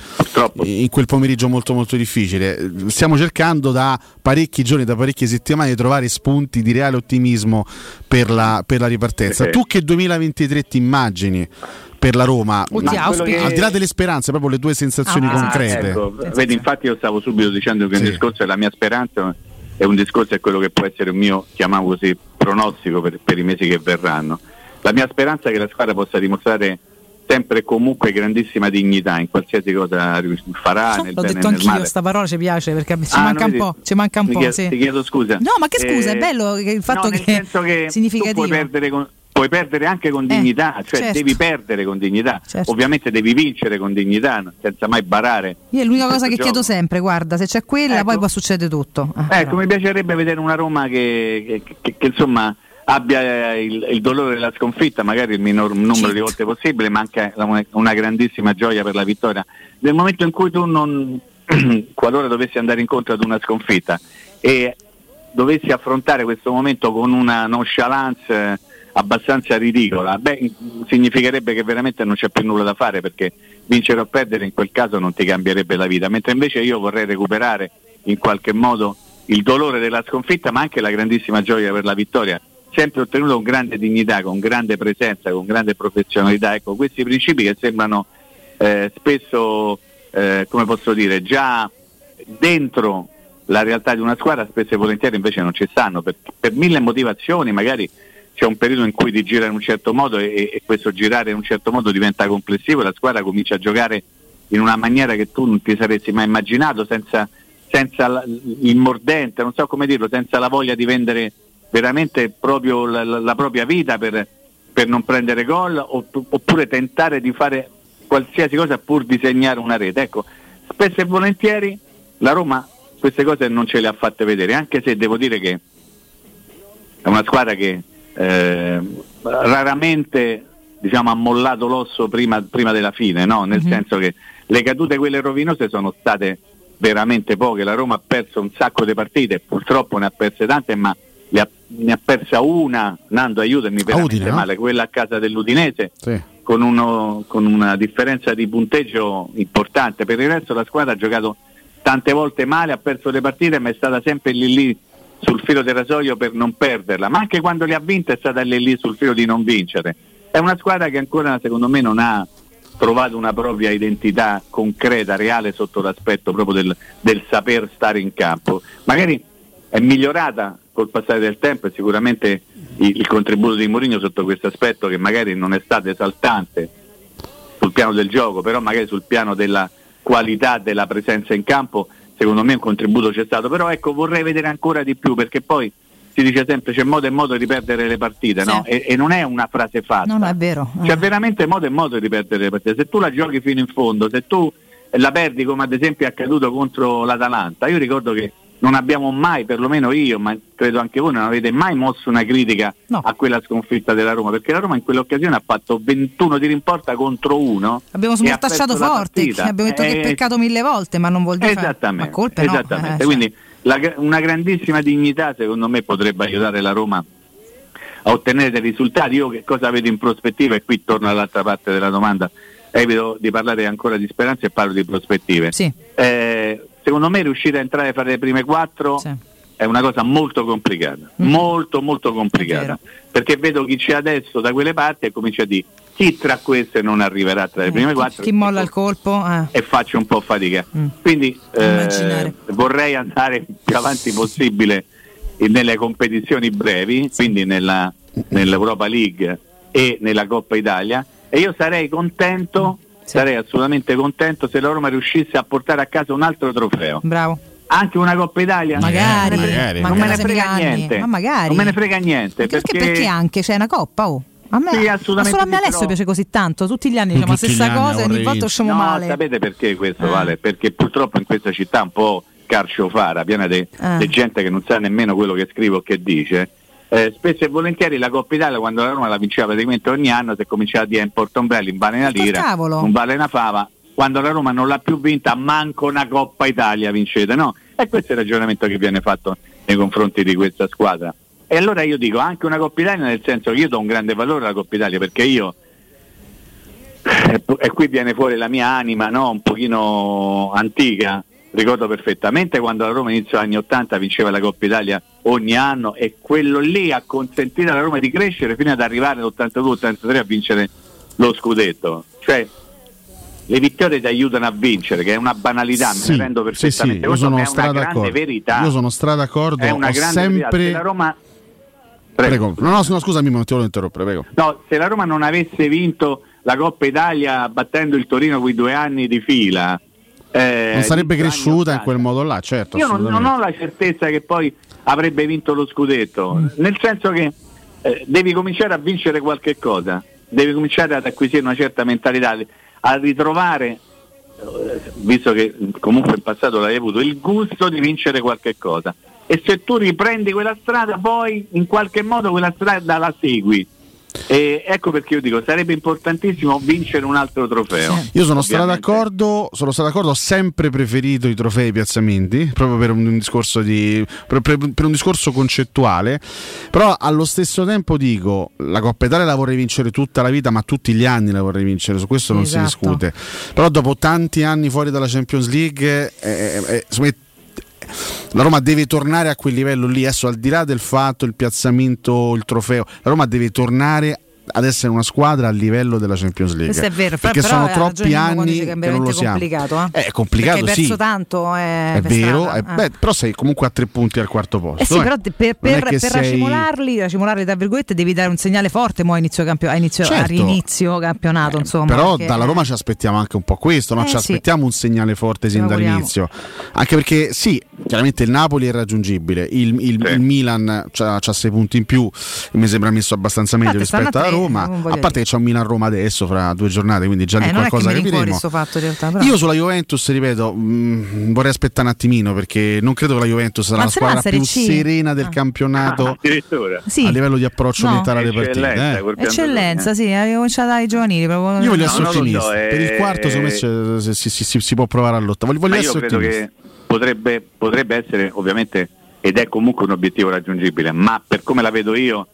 in quel pomeriggio molto molto difficile. Stiamo cercando da parecchi giorni, da parecchie settimane di trovare spunti di reale ottimismo per la, per la ripartenza. Sì. Tu che 2023 ti immagini? Per la Roma, che- al di là delle speranze, proprio le tue sensazioni Ah, concrete. ecco, vedi, infatti io stavo subito dicendo che un discorso è la mia speranza e un discorso è quello che può essere un mio, chiamiamo così, pronostico per, per i mesi che verranno. La mia speranza è che la squadra possa dimostrare sempre e comunque grandissima dignità in qualsiasi cosa farà, nel L'ho bene e detto nel anch'io, male. sta parola ci piace perché ci Ah, manca un po', ci manca un po', chiedo- sì. Ti chiedo scusa. No, ma che scusa, è Eh, bello che il fatto no, che che significativo. puoi puoi perdere anche con dignità, cioè certo. devi perdere con dignità. Certo. Ovviamente devi vincere con dignità, senza mai barare. Io è l'unica cosa che questo chiedo gioco. sempre, guarda, se c'è quella poi può succedere tutto. Eh, Ecco, mi piacerebbe vedere una Roma che- che- che, insomma abbia eh, il, il dolore della sconfitta, magari il minor numero di volte possibile, ma anche una, una grandissima gioia per la vittoria. Nel momento in cui tu non, *clears throat* qualora dovessi andare incontro ad una sconfitta e dovessi affrontare questo momento con una nonchalance eh, abbastanza ridicola, beh, significherebbe che veramente non c'è più nulla da fare perché vincere o perdere in quel caso non ti cambierebbe la vita, mentre invece io vorrei recuperare in qualche modo il dolore della sconfitta ma anche la grandissima gioia per la vittoria, sempre ottenuto con grande dignità, con grande presenza, con grande professionalità. Ecco, questi principi che sembrano eh, spesso, eh, come posso dire, già dentro la realtà di una squadra, spesso e volentieri invece non ci stanno, per, per mille motivazioni, magari c'è un periodo in cui ti gira in un certo modo e, e questo girare in un certo modo diventa complessivo la squadra comincia a giocare in una maniera che tu non ti saresti mai immaginato, senza, senza il mordente, non so come dirlo, senza la voglia di vendere veramente proprio la, la- la propria vita per, per non prendere gol opp- oppure tentare di fare qualsiasi cosa pur di segnare una rete. Ecco, spesso e volentieri la Roma queste cose non ce le ha fatte vedere, anche se devo dire che è una squadra che eh, raramente diciamo, ha mollato l'osso prima, prima della fine, no? nel senso che le cadute quelle rovinose sono state veramente poche, la Roma ha perso un sacco di partite, purtroppo ne ha perse tante, ma ha- ne ha persa una, Nando aiutami veramente Udine, no? male, quella a casa dell'Udinese, Sì. con, uno- con una differenza di punteggio importante, per il resto la squadra ha giocato tante volte male, ha perso le partite, ma è stata sempre lì lì sul filo del rasoio per non perderla, ma anche quando le ha vinte è stata lì lì sul filo di non vincere. È una squadra che ancora secondo me non ha trovato una propria identità concreta, reale sotto l'aspetto proprio del, del saper stare in campo. Magari è migliorata col passare del tempo e sicuramente il, il contributo di Mourinho sotto questo aspetto che magari non è stato esaltante sul piano del gioco, però magari sul piano della qualità della presenza in campo, secondo me un contributo c'è stato, però ecco vorrei vedere ancora di più perché poi si dice sempre c'è modo e modo di perdere le partite, no? E, e non è una frase fatta. No, no, è vero. Eh. C'è veramente modo e modo di perdere le partite. Se tu la giochi fino in fondo, se tu la perdi come ad esempio è accaduto contro l'Atalanta, io ricordo che non abbiamo mai, perlomeno io, ma credo anche voi, non avete mai mosso una critica a quella sconfitta della Roma, perché la Roma in quell'occasione ha fatto 21 di rimporta contro uno. Abbiamo smortacciato forte, *laughs* abbiamo detto che Eh, è peccato mille volte, ma non vuol dire Esattamente, ma colpe no. esattamente. Eh, cioè. quindi la una grandissima dignità secondo me potrebbe aiutare la Roma a ottenere dei risultati. Io che cosa vedo in prospettiva? E qui torno all'altra parte della domanda, evito di parlare ancora di speranze e parlo di prospettive. Eh, secondo me riuscire a entrare a fare le prime quattro è una cosa molto complicata, Mm. molto molto complicata, perché vedo chi c'è adesso da quelle parti e comincia a dire chi tra queste non arriverà tra le prime Eh, chi- quattro chi molla il colpo? eh. e faccio un po' fatica. Quindi eh, vorrei andare più avanti possibile nelle competizioni brevi, quindi nella, nell'Europa League e nella Coppa Italia e io sarei contento, sarei assolutamente contento se la Roma riuscisse a portare a casa un altro trofeo. Bravo. Anche una Coppa Italia? Magari, Non me ne frega- mancano non me ne frega anni. niente. Ma magari. Non me ne frega niente. Perché, perché anche c'è una coppa, oh. A me, Sì, assolutamente solo a me sì, Alessio però- piace così tanto. Tutti gli anni diciamo la stessa cosa e ogni volta usciamo No, male. Sapete perché questo Eh. vale? Perché purtroppo in questa città un po' carciofara, piena di Eh. gente che non sa nemmeno quello che scrive o che dice. Eh, spesso e volentieri la Coppa Italia quando la Roma la vinceva praticamente ogni anno si cominciava a dire in Portombelli in vale una lira, non vale una fava quando la Roma non l'ha più vinta manco una Coppa Italia vincete no? e questo è il ragionamento che viene fatto nei confronti di questa squadra e allora io dico anche una Coppa Italia nel senso che io do un grande valore alla Coppa Italia perché io e, e qui viene fuori la mia anima no? un pochino antica. Ricordo perfettamente quando la Roma inizio anni 80 vinceva la Coppa Italia ogni anno e quello lì ha consentito alla Roma di crescere fino ad arrivare all'82-83 a vincere lo scudetto. Cioè le vittorie ti aiutano a vincere, che è una banalità, Sì, ne rendo sì, sì, perfettamente io sono è una grande verità. Io sono stra d'accordo, è una grande verità. Se sempre la Roma Prego. No, no, no, scusami, non ti volevo interrompere, prego. No, se la Roma non avesse vinto la Coppa Italia battendo il Torino quei due anni di fila, eh, non sarebbe cresciuta in quel modo là, certo. io non, ho la certezza che poi avrebbe vinto lo scudetto, Mm. nel senso che eh, devi cominciare a vincere qualche cosa, devi cominciare ad acquisire una certa mentalità, a ritrovare, eh, visto che comunque in passato l'hai avuto, il gusto di vincere qualche cosa. E se tu riprendi quella strada, poi in qualche modo quella strada la segui. E ecco perché io dico, sarebbe importantissimo vincere un altro trofeo. Io sono stato d'accordo, sono stato d'accordo, ho sempre preferito i trofei piazzamenti, proprio per un, un discorso di per, per- per un discorso concettuale, però allo stesso tempo dico, la Coppa Italia la vorrei vincere tutta la vita, ma tutti gli anni la vorrei vincere, su questo non Esatto. si discute. Però dopo tanti anni fuori dalla Champions League eh, eh, eh, la Roma deve tornare a quel livello lì, adesso al di là del fatto, il piazzamento, il trofeo, la Roma deve tornare ad essere una squadra a livello della Champions League. Questo è vero, perché però sono ha troppi anni che non lo siamo. complicato. Eh? È complicato, Perché hai perso sì. tanto. eh, È per vero, è- eh. beh, però sei comunque a tre punti al quarto posto. Eh sì, eh. però per, per, per sei- racimolarli, racimolarli tra virgolette, devi dare un segnale forte mo a inizio, campio- a inizio, a Certo. rinizio campionato. Insomma, Però perché- dalla Roma ci aspettiamo anche un po' questo, no? Eh, ci sì. aspettiamo un segnale forte sin dall'inizio. Anche perché sì, chiaramente il Napoli è raggiungibile, il, il- il Milan ha 6 punti in più, mi sembra messo abbastanza meglio rispetto a alla tre, Roma, a parte che c'è un Milan-Roma adesso fra due giornate, quindi già Eh, di che qualcosa rincuori capiremo. fatto in realtà. Però. Io sulla Juventus, ripeto, mh, vorrei aspettare un attimino perché non credo che la Juventus sarà Ma la squadra più C? serena del Ah. campionato Addirittura. Sì. a livello di approccio No. mentale alle partite. Eccellenza, eh. Eccellenza, sì, avevo cominciato dai giovanili. Proprio... Io voglio No, essere lo so, ottimista. eh, Per il quarto, secondo me si, si- si- si può provare a lotta. Voglio, voglio essere credo ottimista. che potrebbe, potrebbe essere ovviamente ed è comunque un obiettivo raggiungibile, ma per come la vedo io,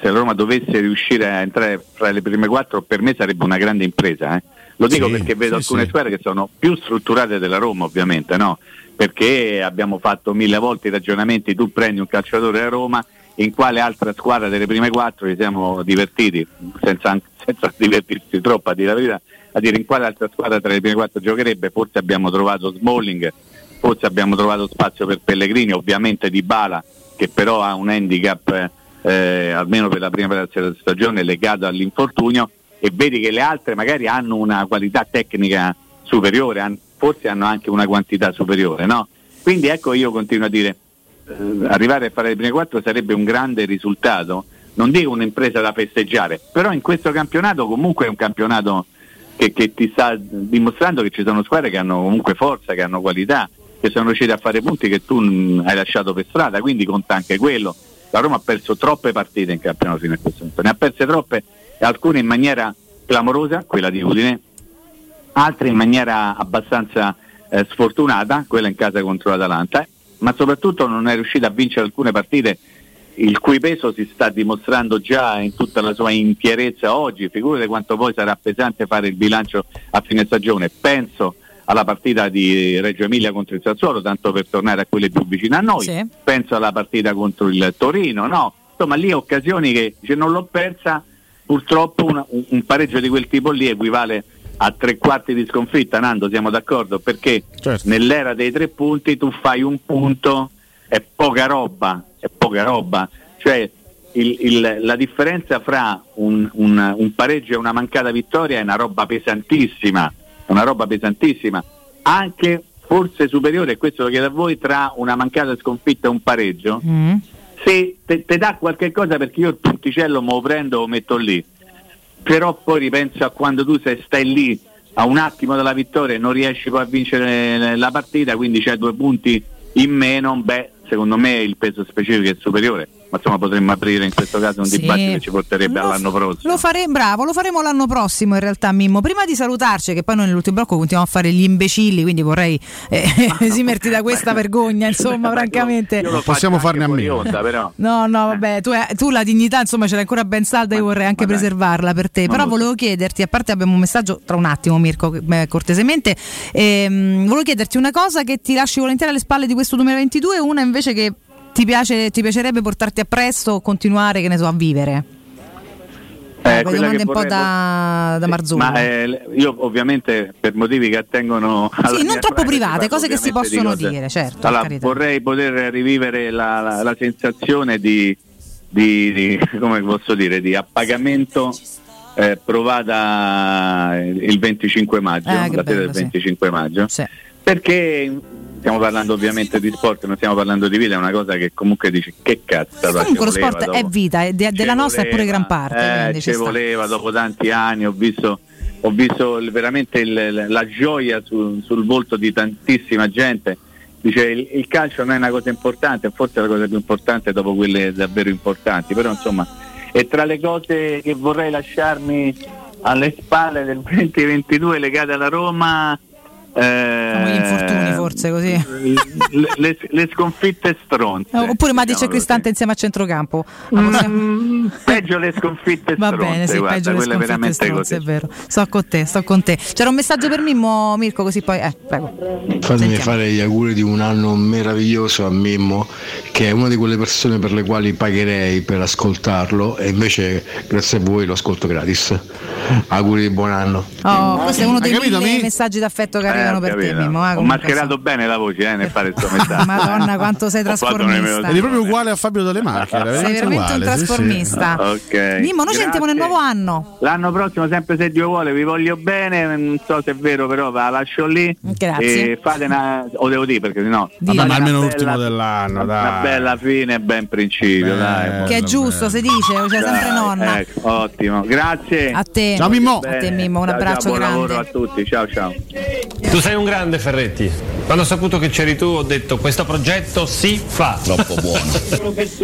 se la Roma dovesse riuscire a entrare fra le prime quattro, per me sarebbe una grande impresa. eh. Lo dico Sì, perché vedo sì, alcune sì. squadre che sono più strutturate della Roma, ovviamente, no? Perché abbiamo fatto mille volte i ragionamenti, tu prendi un calciatore a Roma, in quale altra squadra delle prime quattro ci siamo divertiti, senza, *laughs* senza divertirsi troppo a dire la verità, a dire in quale altra squadra tra le prime quattro giocherebbe, forse abbiamo trovato Smalling, forse abbiamo trovato spazio per Pellegrini, ovviamente Di Bala, che però ha un handicap eh, almeno per la prima parte della stagione legato all'infortunio e vedi che le altre magari hanno una qualità tecnica superiore, forse hanno anche una quantità superiore, no? Quindi ecco io continuo a dire, eh, arrivare a fare le prime quattro sarebbe un grande risultato, non dico un'impresa da festeggiare, però in questo campionato comunque è un campionato che, che ti sta dimostrando che ci sono squadre che hanno comunque forza, che hanno qualità, che sono riuscite a fare punti che tu mm, hai lasciato per strada, quindi conta anche quello. La Roma ha perso troppe partite in campionato fino a questo punto, ne ha perse troppe, alcune in maniera clamorosa, quella di Udine, altre in maniera abbastanza eh, sfortunata, quella in casa contro l'Atalanta, eh, ma soprattutto non è riuscita a vincere alcune partite il cui peso si sta dimostrando già in tutta la sua intierezza oggi, figurate quanto poi sarà pesante fare il bilancio a fine stagione. Penso alla partita di Reggio Emilia contro il Sassuolo, tanto per tornare a quelle più vicine a noi, Sì. penso alla partita contro il Torino, no? Insomma lì occasioni che se non l'ho persa, purtroppo una- un, un pareggio di quel tipo lì equivale a tre quarti di sconfitta, Nando, siamo d'accordo? Perché Certo. nell'era dei tre punti tu fai un punto, è poca roba, è poca roba. Cioè il- il- la differenza fra un, un- un pareggio e una mancata vittoria è una roba pesantissima, una roba pesantissima, anche forse superiore, e questo lo chiedo a voi, tra una mancata sconfitta e un pareggio. Mm. Sì, te, te dà qualche cosa perché io il punticello me lo prendo lo metto lì, però poi ripenso a quando tu sei, stai lì a un attimo dalla vittoria e non riesci poi a vincere la partita, quindi c'hai due punti in meno, beh, secondo me il peso specifico è superiore, ma insomma potremmo aprire in questo caso un Sì. dibattito che ci porterebbe Lo- all'anno prossimo. Lo faremo, bravo, lo faremo l'anno prossimo in realtà Mimmo. Prima di salutarci, che poi noi nell'ultimo blocco continuiamo a fare gli imbecilli, quindi vorrei eh, *laughs* esimerti da questa *laughs* vergogna, insomma, francamente. Io lo Possiamo farne a meno. No, no, vabbè, tu, eh, tu la dignità insomma ce l'hai ancora ben salda, io vorrei anche preservarla per te. Ma Però volevo chiederti, a parte abbiamo un messaggio tra un attimo Mirko, eh, cortesemente, ehm, volevo chiederti una cosa che ti lasci volentieri alle spalle di questo 2022 e una invece che ti, piace, ti piacerebbe portarti appresso o continuare, che ne so, a vivere. Eh, quella che un po' da, da Marzullo. Ma eh, io ovviamente per motivi che attengono alla Sì, non troppo private, cose che si di possono cose- dire, certo. Allora, vorrei poter rivivere la, la- la sensazione di, di- di- *laughs* come posso dire, di appagamento eh, provata il 25 maggio, Eh, la sera del sì. 25 maggio, perché stiamo parlando ovviamente di sport, non stiamo parlando di vita, è una cosa che comunque dici che cazzo. Comunque lo ci voleva sport è dopo- vita, e de- della nostra è pure voleva, gran parte. eh, ci sta. voleva dopo tanti anni, ho visto, ho visto veramente il- la gioia su- sul volto di tantissima gente. Dice il, il calcio non è una cosa importante, forse è la cosa più importante dopo quelle davvero importanti, però insomma è tra le cose che vorrei lasciarmi alle spalle del *laughs* 2022 legate alla Roma. Come gli Eh, infortuni forse così. le, le- le sconfitte stronze. Eh, Oppure Madic e Cristante insieme a centrocampo. La possiamo- Peggio le sconfitte Va stronze, bene, sì, guarda, peggio le sconfitte stronze, così. è vero. Sto con te, sto con te. C'era un messaggio per Mimmo, Mirko, così poi... Eh, prego. Fatemi Sentiamo. fare gli auguri di un anno meraviglioso a Mimmo, che è una di quelle persone per le quali pagherei per ascoltarlo e invece grazie a voi lo ascolto gratis. Auguri di buon anno. Oh, questo è uno dei capito, mille Mi? messaggi d'affetto che Eh, ho per te. Mimmo. eh, Ho mascherato bene la voce eh, nel fare questo *laughs* messaggio. Madonna, quanto sei trasformista. Eri proprio uguale a Fabio Dalle Macchie. era Sei veramente un uguale, sì, sì. trasformista. Ok. Mimmo, noi ci sentiamo nel nuovo anno. L'anno prossimo, sempre se Dio vuole, vi voglio bene, non so se è vero, però la lascio lì. Grazie. E fate una. O devo dire perché sennò. Vabbè, fate ma una almeno bella- l'ultimo dell'anno, Una dai. bella fine e ben principio, Eh, dai. Che è giusto, si dice, c'è sempre nonna. ecco, ottimo, grazie. A te. Ciao, Mimmo. A te Mimmo, un Ciao, abbraccio ciao, buon grande. lavoro a tutti, ciao ciao. Tu sei un grande Ferretti. Quando ho saputo che c'eri tu ho detto questo progetto si fa. Troppo buono.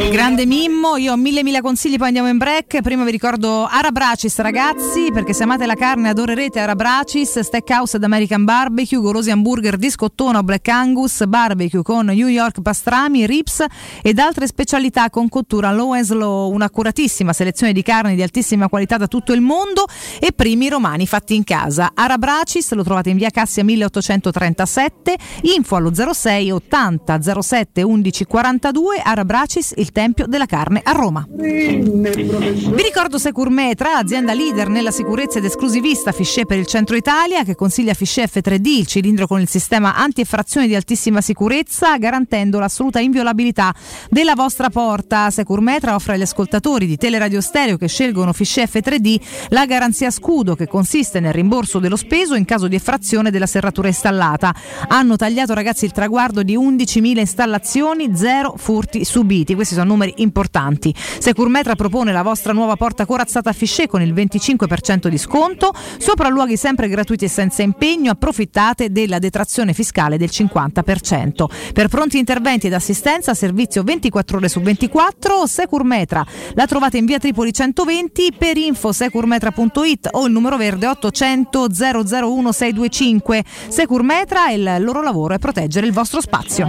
Grande Mimmo, io ho mille mille consigli, poi andiamo in break. Prima vi ricordo Arabracis ragazzi, perché se amate la carne adorerete Arabracis, Steakhouse ad American Barbecue, golosi hamburger di scottona o Black Angus, barbecue con New York pastrami, rips ed altre specialità con cottura low and slow, un'accuratissima selezione di carni di altissima qualità da tutto il mondo e primi romani fatti in casa. Arabracis lo trovate in via Cassia 1837, info allo 06 80 07 11 42, Arabracis, il tempio della carne a Roma. Vi ricordo Securmetra, azienda leader nella sicurezza ed esclusivista Fichet per il centro Italia, che consiglia Fichet F3D, il cilindro con il sistema anti-effrazione di altissima sicurezza, garantendo l'assoluta inviolabilità della vostra porta. Securmetra offre agli ascoltatori di Teleradio Stereo che scelgono Fichet F3D la garanzia scudo, che consiste nel rimborso dello speso in caso di effrazione della serratura installata. Hanno tagliato ragazzi il traguardo di 11.000 installazioni, zero furti subiti. Questi sono numeri importanti. Securmetra propone la vostra nuova porta corazzata a Fichet con il 25% di sconto, sopralluoghi sempre gratuiti e senza impegno, approfittate della detrazione fiscale del 50%. Per pronti interventi ed assistenza, servizio 24 ore su 24, Securmetra. La trovate in via Tripoli 120 per info securmetra.it o il numero verde 800 001 625. Securmetra, il loro lavoro è proteggere il vostro spazio.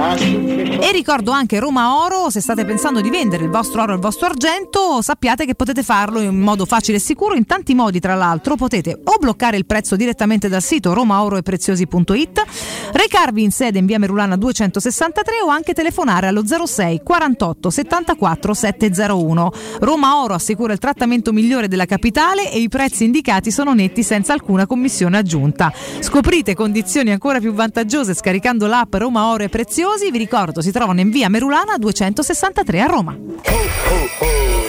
E ricordo anche Roma Oro, se state pensando di vendere il vostro oro e il vostro argento, sappiate che potete farlo in modo facile e sicuro, in tanti modi tra l'altro, potete o bloccare il prezzo direttamente dal sito romaoroepreziosi.it, recarvi in sede in via Merulana 263 o anche telefonare allo 06 48 74 701. Roma Oro assicura il trattamento migliore della capitale e i prezzi indicati sono netti senza alcuna commissione aggiunta. Scoprite condizioni ancora più vantaggiose scaricando l'app Roma Oro e Preziosi. Vi ricordo, si trovano in via Merulana 263 a Roma.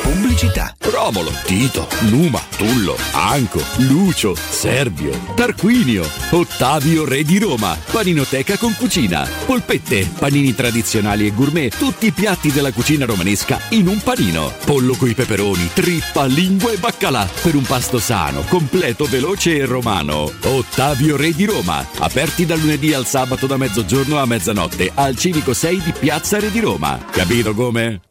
Pubblicità. Romolo, Tito, Numa, Tullo, Anco, Lucio, Servio, Tarquinio, Ottavio Re di Roma, Paninoteca con cucina, polpette, panini tradizionali e gourmet, tutti i piatti della cucina romanesca in un panino. Pollo coi peperoni, trippa, lingua e baccalà per un pasto sano, completo, veloce e romano. Ottavio Re di Roma, aperti dal lunedì al sabato da mezzogiorno a mezzanotte al Civico 6 di Piazza Re di Roma. Capito come?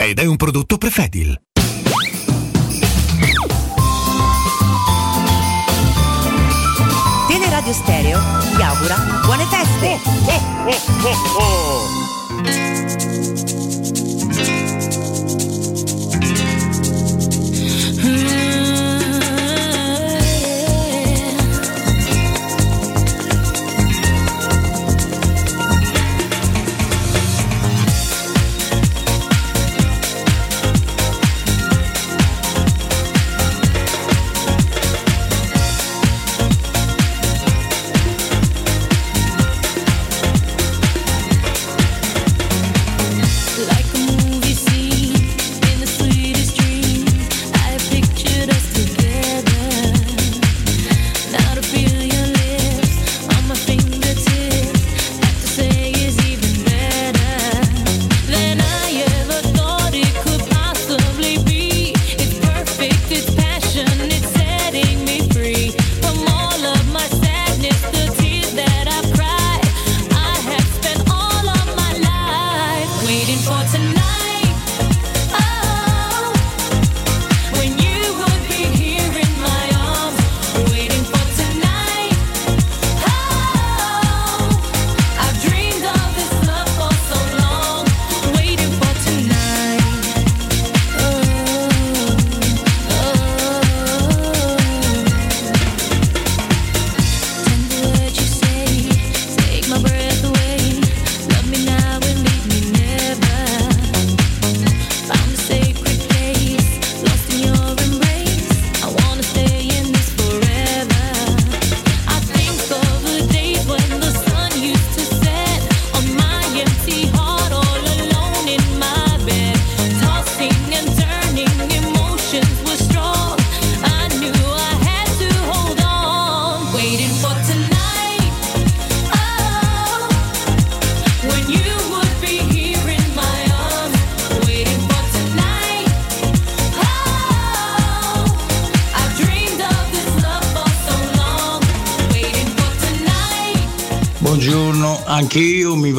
ed è un prodotto Prefedil. Teleradio Stereo vi augura buone feste! La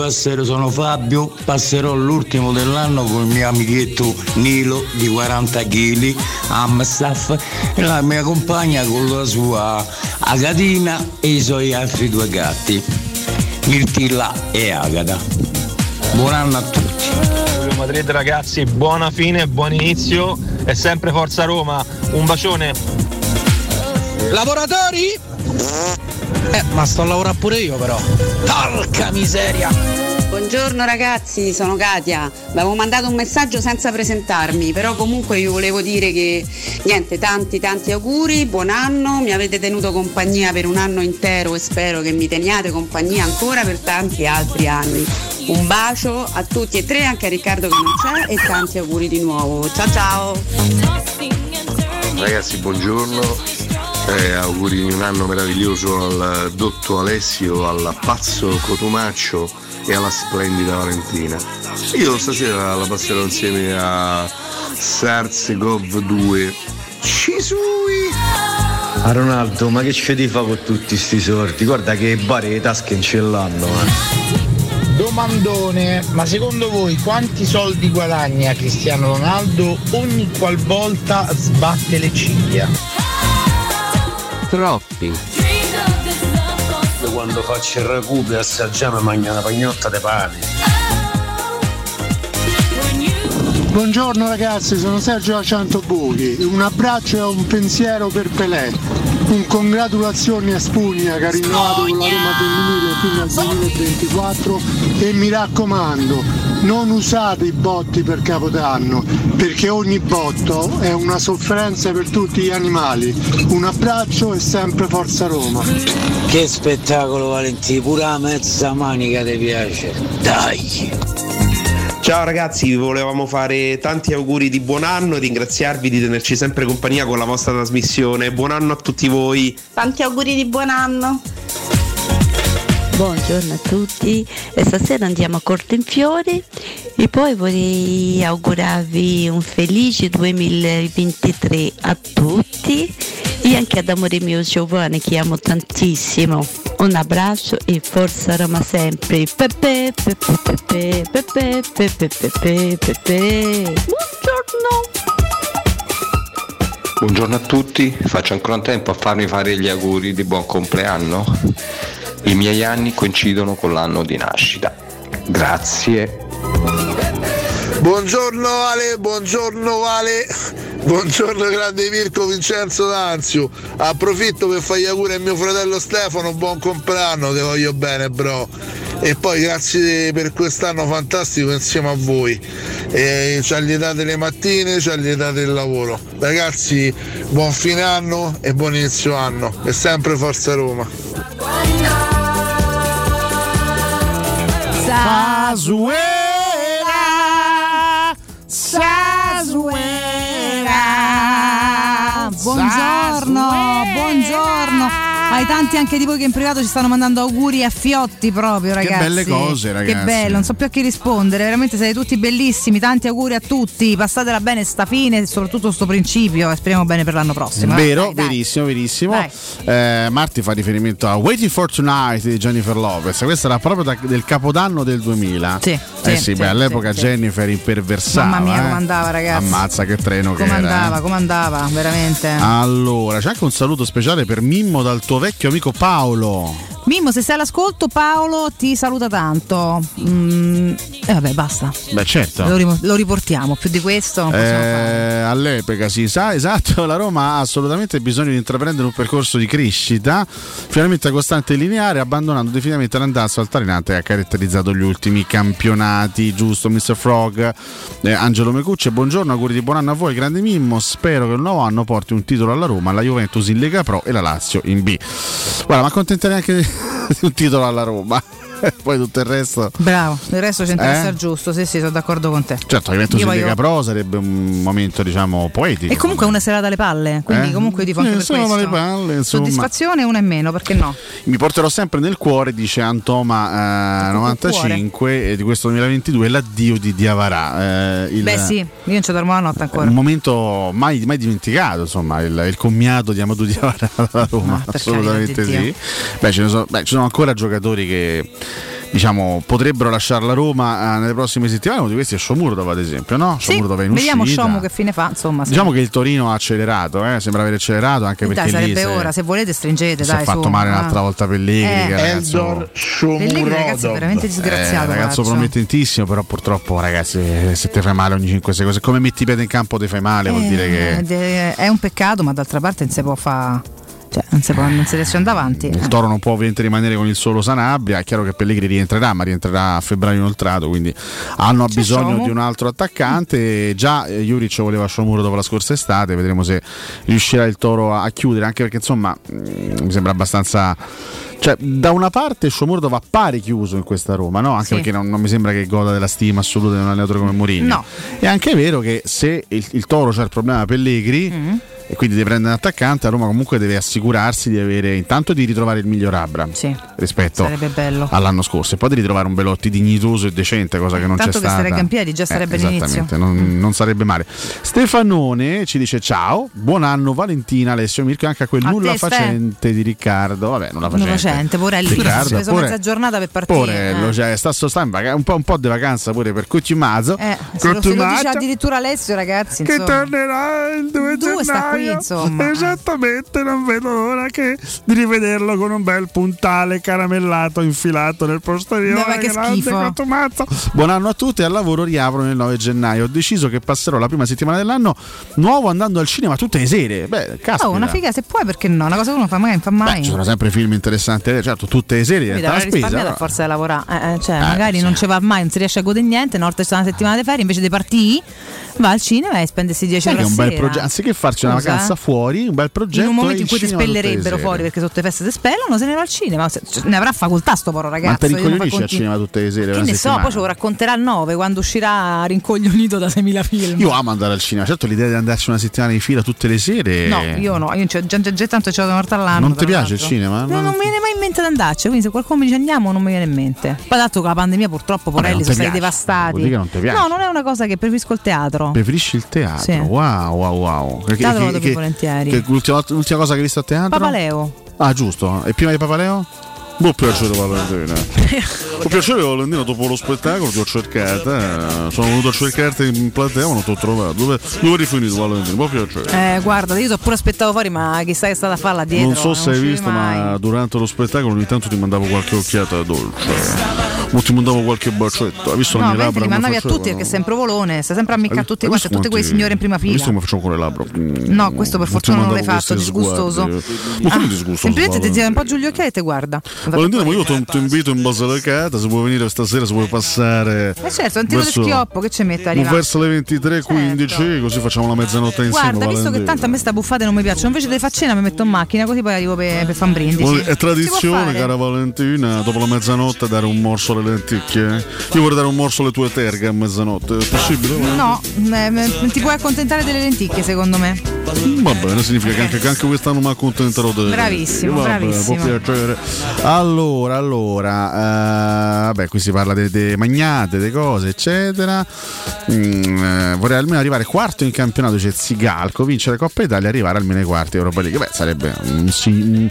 passerò, sono Fabio, passerò l'ultimo dell'anno con il mio amichetto Nilo di 40 kg, Amstaff, e la mia compagna con la sua Agatina e i suoi altri due gatti, Mirtilla e Agata. Buon anno a tutti. Madrid ragazzi, buona fine, buon inizio e sempre Forza Roma. Un bacione. Lavoratori? Eh, ma sto a lavorare pure io però. Porca miseria! Buongiorno ragazzi, sono Katia. Vi avevo mandato un messaggio senza presentarmi, però comunque io volevo dire che niente, tanti tanti auguri, buon anno, mi avete tenuto compagnia per un anno intero e spero che mi teniate compagnia ancora per tanti altri anni. Un bacio a tutti e tre, anche a Riccardo che non c'è e tanti auguri di nuovo. Ciao ciao! Ragazzi, buongiorno. Eh, auguri di un anno meraviglioso al dotto Alessio, al pazzo Cotumaccio e alla splendida Valentina. Io stasera la passerò insieme a Sarsegov 2. Cisui! A Ronaldo, ma che ci di fa con tutti sti sorti? Guarda che bare le tasche non ce l'hanno, eh. Domandone, ma secondo voi quanti soldi guadagna Cristiano Ronaldo ogni qualvolta sbatte le ciglia? Troppi. Quando faccio il ragù per assaggiare mangio una pagnotta di pane. Buongiorno ragazzi, sono Sergio da Ciantobuchi. Un abbraccio e un pensiero per Pelé. Un congratulazioni a Spugna che ha rinnovato con la Roma femminile fino al 2024 e mi raccomando, non usate i botti per Capodanno perché ogni botto è una sofferenza per tutti gli animali. Un abbraccio e sempre Forza Roma. Che spettacolo Valentino, pure la mezza manica ti piace. Dai! Ciao ragazzi, vi volevamo fare tanti auguri di buon anno e ringraziarvi di tenerci sempre compagnia con la vostra trasmissione. Buon anno a tutti voi. Tanti auguri di buon anno! Buongiorno a tutti, e stasera andiamo a Cortenfiore e poi vorrei augurarvi un felice 2023 a tutti e anche ad amore mio Giovanni che amo tantissimo. Un abbraccio e forza Roma sempre. Buongiorno. Buongiorno a tutti, faccio ancora in tempo a farmi fare gli auguri di buon compleanno. I miei anni coincidono con l'anno di nascita. Grazie. Buongiorno Ale, buongiorno Ale, buongiorno grande Mirko Vincenzo D'Anzio. Approfitto per fare gli auguri a mio fratello Stefano, buon compleanno, ti voglio bene bro. E poi grazie per quest'anno fantastico insieme a voi. E ci allietate le mattine, ci allietate il lavoro. Ragazzi, buon fine anno e buon inizio anno. E sempre Forza Roma. Sasuera Sasuera Buongiorno, buongiorno ai tanti anche di voi che in privato ci stanno mandando auguri a fiotti proprio ragazzi belle cose, ragazzi. che bello non so più a chi rispondere veramente siete tutti bellissimi tanti auguri a tutti passatela bene sta fine e soprattutto sto principio e speriamo bene per l'anno prossimo Vero, Dai, dai. verissimo, verissimo. Eh, Marti fa riferimento a Waiting for Tonight di Jennifer Lopez. Questo era proprio da- del capodanno del 2000. Sì, eh sì, sì, sì, beh, all'epoca sì, sì. Jennifer imperversava. Mamma mia, eh. come andava, ragazzi. Ammazza che treno che come era. andava eh. come andava veramente Allora, c'è anche un saluto speciale per Mimmo dal tuo vecchio amico Paolo. Mimmo se sei all'ascolto Paolo ti saluta tanto Mm, e vabbè basta Beh, certo. lo, lo riportiamo più di questo. Eh, all'epoca si sa, esatto, *laughs* la Roma ha assolutamente bisogno di intraprendere un percorso di crescita, finalmente costante e lineare, abbandonando definitivamente l'andazzo altalenante che ha caratterizzato gli ultimi campionati, giusto Mr. Frog, eh, Angelo Mecucci, buongiorno, auguri di buon anno a voi, grande Mimmo, spero che il nuovo anno porti un titolo alla Roma, la Juventus in Lega Pro e la Lazio in B. Guarda, ma accontenterei anche *laughs* un titolo alla Roma. *laughs* Poi tutto il resto. Bravo, il resto ci interessa Eh? il giusto, sì, sì, sono d'accordo con te. Certo, Io su voglio- Lega Pro sarebbe un momento, diciamo, poetico. E comunque una serata alle palle, quindi Eh? comunque io tifo anche Eh, per serata questo. alle palle, insomma. Soddisfazione una in meno, perché no? Mi porterò sempre nel cuore, dice Antoma eh, 95 e di questo 2022 l'addio di Diavarà. eh, il- Beh sì, io non ci dormo la notte ancora. un momento mai, mai dimenticato, insomma, il, il commiato di Amadou Diawara alla *laughs* Roma, per assolutamente di sì. Beh, ne sono, beh, ci sono ancora giocatori che diciamo potrebbero lasciare la Roma eh, nelle prossime settimane, uno di questi è Shomurdov ad esempio, no? Sì, Shomurdov è in vediamo uscita. Shomu che fine fa, insomma. sì. Diciamo che il Torino ha accelerato, eh, sembra aver accelerato anche Dai, perché lì sarebbe si- ora, se volete stringete, si dai, è fatto su. male Ah. un'altra volta Pellegrini, Eh. ragazzo, Pellegrini, ragazzi, è veramente disgraziato. eh, ragazzo Marcio. promettentissimo, però purtroppo ragazzi se te fai male ogni 5 secondi, se come metti i piedi in campo ti fai male, vuol Eh, dire che È un peccato, ma d'altra parte non si può fare. Cioè, non si, può, non si riesce andare avanti. il Toro non può ovviamente rimanere con il solo Sanabria, è chiaro che Pellegrini rientrerà, ma rientrerà a febbraio inoltrato, quindi hanno C'è bisogno Shomu. di un altro attaccante. Già eh, Juric voleva Sciomuro dopo la scorsa estate, vedremo se riuscirà il Toro a, a chiudere, anche perché insomma mh, mi sembra abbastanza... Cioè, da una parte Sciomurdov appare chiuso in questa Roma, no? Anche Sì. perché non, non mi sembra che goda della stima assoluta di un allenatore come Mourinho. No. È anche vero che se il, il Toro c'è il problema Pellegrini Mm. E quindi deve prendere un attaccante, a Roma comunque deve assicurarsi di avere intanto di ritrovare il miglior Abram Sì. rispetto all'anno scorso e poi di ritrovare un Belotti dignitoso e decente, cosa che non Tanto c'è che stata. regga in piedi già sarebbe Eh, l'inizio. Esattamente, non, non sarebbe male. Stefanone ci dice ciao, buon anno Valentina, Alessio Mirko anche a quel A nulla te, facente di Riccardo. Vabbè, nulla Non facente. facente, porelli. Riccardo, Ha preso pure- mezza giornata per partire. Porello, eh. cioè, sta, vaca- un, po', un po' di vacanza pure per Cucimazzo. Eh, se lo, se lo dice addirittura Alessio, ragazzi. che insomma. tornerà il 2 Due gennaio. insomma. Esattamente, non vedo l'ora che di rivederlo con un bel puntale caramellato infilato nel posteriore. No, ma che Grande. Buon anno a tutti, al lavoro riaprono il 9 gennaio. Ho deciso che passerò la prima settimana dell'anno nuovo andando al cinema tutte le sere. Beh, caspita. Oh, una figa se puoi, perché no? Una cosa che uno fa mai, non fa mai. Ci sono sempre film interessanti, eh, certo, tutte le serie Mi diventa una spesa. a però. forza di lavorare. Eh, eh, cioè, magari non ci va mai, non si riesce a godere niente. Una volta ci sta una settimana di ferie, invece di partire, va al cinema e spendersi 10 Sai euro che è un bel progetto, anziché farci una Scusa, vacanza eh. fuori, un bel progetto. in un momento in cui ti spellerebbero fuori perché sotto le feste si spellano, se ne va al cinema. Cioè, ne avrà facoltà sto povero Ma ragazzo. non fa rincoglionisci al cinema tutte le sere? Che ne so, settimana? poi ce lo racconterà il 9 quando uscirà rincoglionito da 6.000 film. Io amo andare al cinema, certo l'idea di andarci una settimana di fila tutte le sere. No, io no, io c'ho- già, già, già tanto l'ho una volta all'anno. Non ti piace il cinema? No, Non- non mi viene mai in mente di andarci, quindi se qualcuno mi dice andiamo non mi viene in mente. Poi dato che la pandemia purtroppo Porelli sono ti stati devastati. non. No, non è una cosa che preferisco il teatro. Preferisci il teatro? Sì. Wow, wow, wow. Teatro che- che- volentieri. che l'ultima, l'ultima cosa che hai visto a teatro? Papaleo. Ah, giusto. E prima di Papaleo? Buon piacere Valentina. *laughs* Buon piacere Valentina, dopo lo spettacolo ti ho cercata. eh, Sono venuto a cercarti in platea, ma non ti ho trovato. Dove, dove eri finito Valentina? Buon piacere. Eh, guarda, io ti ho pure aspettato fuori, ma chissà che è stata a farla dietro. non so se hai visto, mai. ma durante lo spettacolo ogni tanto ti mandavo qualche occhiata dolce. O ti mandavo qualche bacetto. Hai visto No, mie mentre labbra? li come mandavi a tutti perché sei un provolone, stai sempre a ammiccare a tutti quanti, tutti quei signori in prima Hai visto fila. come facciamo con le labbra? No, questo per fortuna non l'hai fatto, disgustoso. Ma come Ah, disgustoso? Semplicemente ti tira un po' giù gli occhiali e te guarda. Valentina, ma io ti invito in Basilicata, se vuoi venire stasera, se vuoi passare. Eh certo, un tiro di schioppo, che ci mette a Ma arrivare? verso le 23.15, così facciamo la mezzanotte insieme. Guarda, visto che tanto a me sta buffate non mi piacciono, invece far cena mi metto in macchina così poi arrivo per, per fare un brindisi. È tradizione, cara Valentina, dopo la mezzanotte dare un morso alle lenticchie. Io vorrei dare un morso alle tue terghe a mezzanotte. È possibile? No, eh, eh, ti puoi accontentare delle lenticchie secondo me. Va bene, significa che anche, che anche quest'anno mi accontenterò delle Bravissimo, Va bene, bravissimo. può piacere. Allora, allora, eh, vabbè, qui si parla delle magnate, delle cose, eccetera. Mm, eh, vorrei almeno arrivare quarto in campionato, c'è Zigalco, vincere Coppa Italia e arrivare almeno ai quarti Europa League. Beh, sarebbe un, un-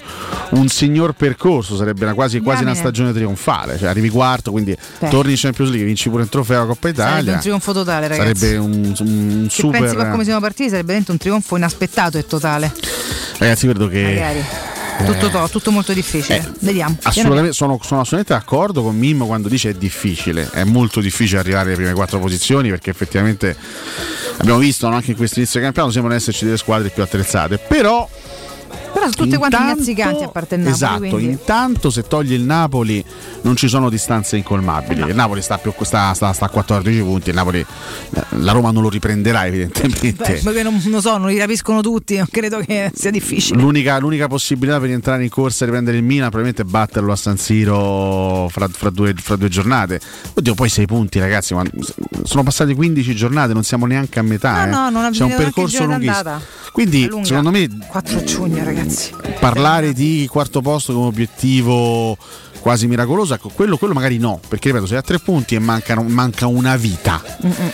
un signor percorso, sarebbe una- quasi, quasi una stagione trionfale. Cioè, arrivi quarto, quindi Beh. torni in Champions League, vinci pure il trofeo Coppa Sarebbe Italia. un trionfo totale, ragazzi. Sarebbe un, un Se pensi super. come siamo partiti sarebbe veramente un trionfo inaspettato e totale. Ragazzi, credo che. Magari. Tutto, to- tutto molto difficile. Vediamo. Assolutamente, sono, sono assolutamente d'accordo con Mimmo quando dice è difficile, è molto difficile arrivare alle prime quattro posizioni perché effettivamente abbiamo visto no, anche in questo inizio di campionato sembrano esserci delle squadre più attrezzate, però Però sono tutte Intanto- innazzicanti a parte il Napoli. Esatto, quindi- intanto se togli il Napoli non ci sono distanze incolmabili. Il Napoli sta, più, sta, sta- sta a 14 punti, il Napoli, la Roma non lo riprenderà evidentemente. Beh, perché non lo so, non li capiscono tutti, non credo che sia difficile. L'unica, l'unica possibilità per rientrare in corsa e riprendere il Milan probabilmente è batterlo a San Siro fra, fra due, fra due giornate. Oddio, poi sei punti, ragazzi. ma sono passate 15 giornate, non siamo neanche a metà. No, eh. no, non C'è un percorso lunghissimo. Quindi, secondo me, 4 giugno, ragazzi. Parlare di quarto posto come obiettivo quasi miracoloso, ecco, quello, quello magari no, perché ripeto, sei a tre punti e mancano- manca una vita,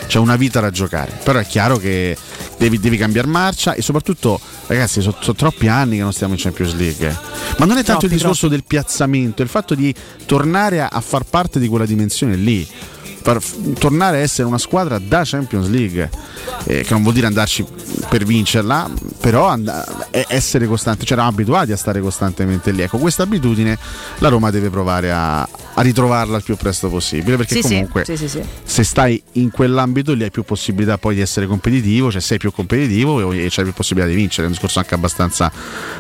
c'è una vita da giocare, però è chiaro che devi, devi cambiare marcia e soprattutto, ragazzi, sono, sono troppi anni che non stiamo in Champions League, ma non è tanto Troppi, il discorso del piazzamento, è il fatto di tornare a, a far parte di quella dimensione lì. Far- tornare a essere una squadra da Champions League, eh, che non vuol dire andarci per vincerla, però and- essere costanti, cioè eravamo abituati a stare costantemente lì. Ecco, questa abitudine la Roma deve provare a, a ritrovarla il più presto possibile, perché Sì, comunque sì, sì, se stai in quell'ambito lì hai più possibilità poi di essere competitivo, cioè sei più competitivo e, c'hai più possibilità di vincere, è un discorso anche abbastanza,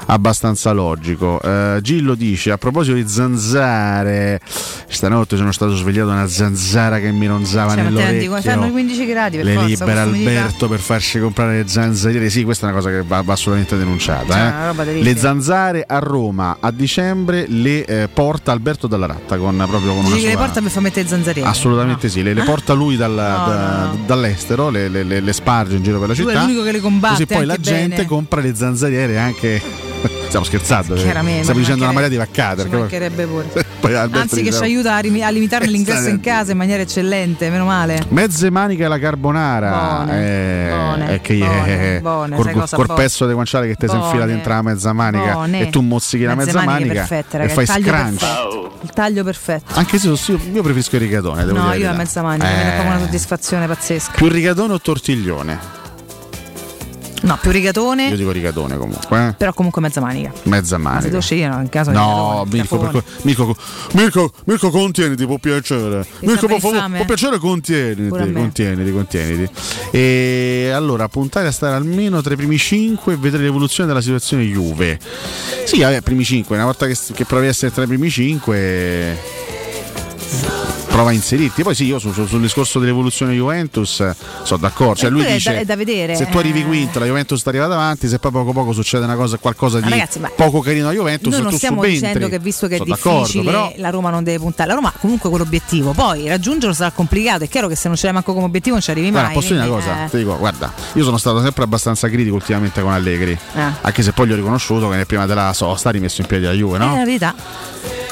abbastanza logico. Eh, Gillo dice, a proposito di zanzare, stanotte sono stato svegliato da una zanzara che mi ronzava Cioè, nell'orecchio. fanno i 15 gradi per le forza, libera. Alberto per farci comprare le zanzariere. Sì, questa è una cosa che va, va assolutamente denunciata. Cioè, eh. Le zanzare a Roma a dicembre le eh, porta Alberto Dalla Ratta con proprio con una Dici che le sua- porta per far mettere zanzariere. Assolutamente sì, le, le porta lui dal- No, da- no. dall'estero, le, le- le- sparge in giro per la Lui è città. l'unico che le combatte Così poi la gente bene. compra le zanzariere anche. *laughs* Stiamo scherzando, eh. Chiaramente, stiamo dicendo una marea di vaccate. Ci mancherebbe pure. *laughs* poi Alberto Anzi, che ci aiuta a, rim- a limitare l'ingresso in casa in maniera eccellente, meno male. Mezze maniche alla carbonara. Buone, eh, buone, è che buone, eh, buone, col, cosa col buone? pezzo di guanciale che ti si infila Buone, dentro la mezza manica buone. e tu mozzichi la mezza manica perfette, e raga, fai il taglio scrunch. perfetto. Il taglio perfetto. Anche se io, io preferisco il rigatone, devo No, dire. io la mezza manica, mi Eh, proprio una soddisfazione pazzesca. Più rigatone o tortiglione? No, più rigatone, Io dico rigatone comunque, eh. però comunque mezza manica. Mezza Ma se manica. devo scegliere, no, in caso No, Mirko, cafone. per- Mirko, Mirko, Mirko, contieniti, può piacere. Mirko, per favore, infame? può piacere, contieniti, contieniti, contieniti. E allora, puntare a stare almeno tra i primi 5 e vedere l'evoluzione della situazione Juve. Sì, vabbè, primi 5, una volta che, che provi a essere tra i primi 5 prova a inserirti. Poi sì, io su- su- sul discorso dell'evoluzione Juventus eh, sono d'accordo. Cioè, Eh, lui quello è dice: da- è da vedere, Se tu arrivi eh. quinto, la Juventus ti arriva davanti, se poi poco poco succede una cosa, qualcosa di ragazzi, poco carino a Juventus, Noi non stiamo subentri. dicendo che visto che è difficile però la Roma non deve puntare, la Roma ha comunque quell'obiettivo, poi raggiungerlo sarà complicato, è chiaro che se non ce l'hai manco come obiettivo non ci arrivi Guarda, mai. posso dire una cosa? eh. Ti dico, guarda, io sono stato sempre abbastanza critico ultimamente con Allegri. Eh. Anche se poi gli ho riconosciuto che nel prima della sosta ha rimesso in piedi la Juve, no? È la verità.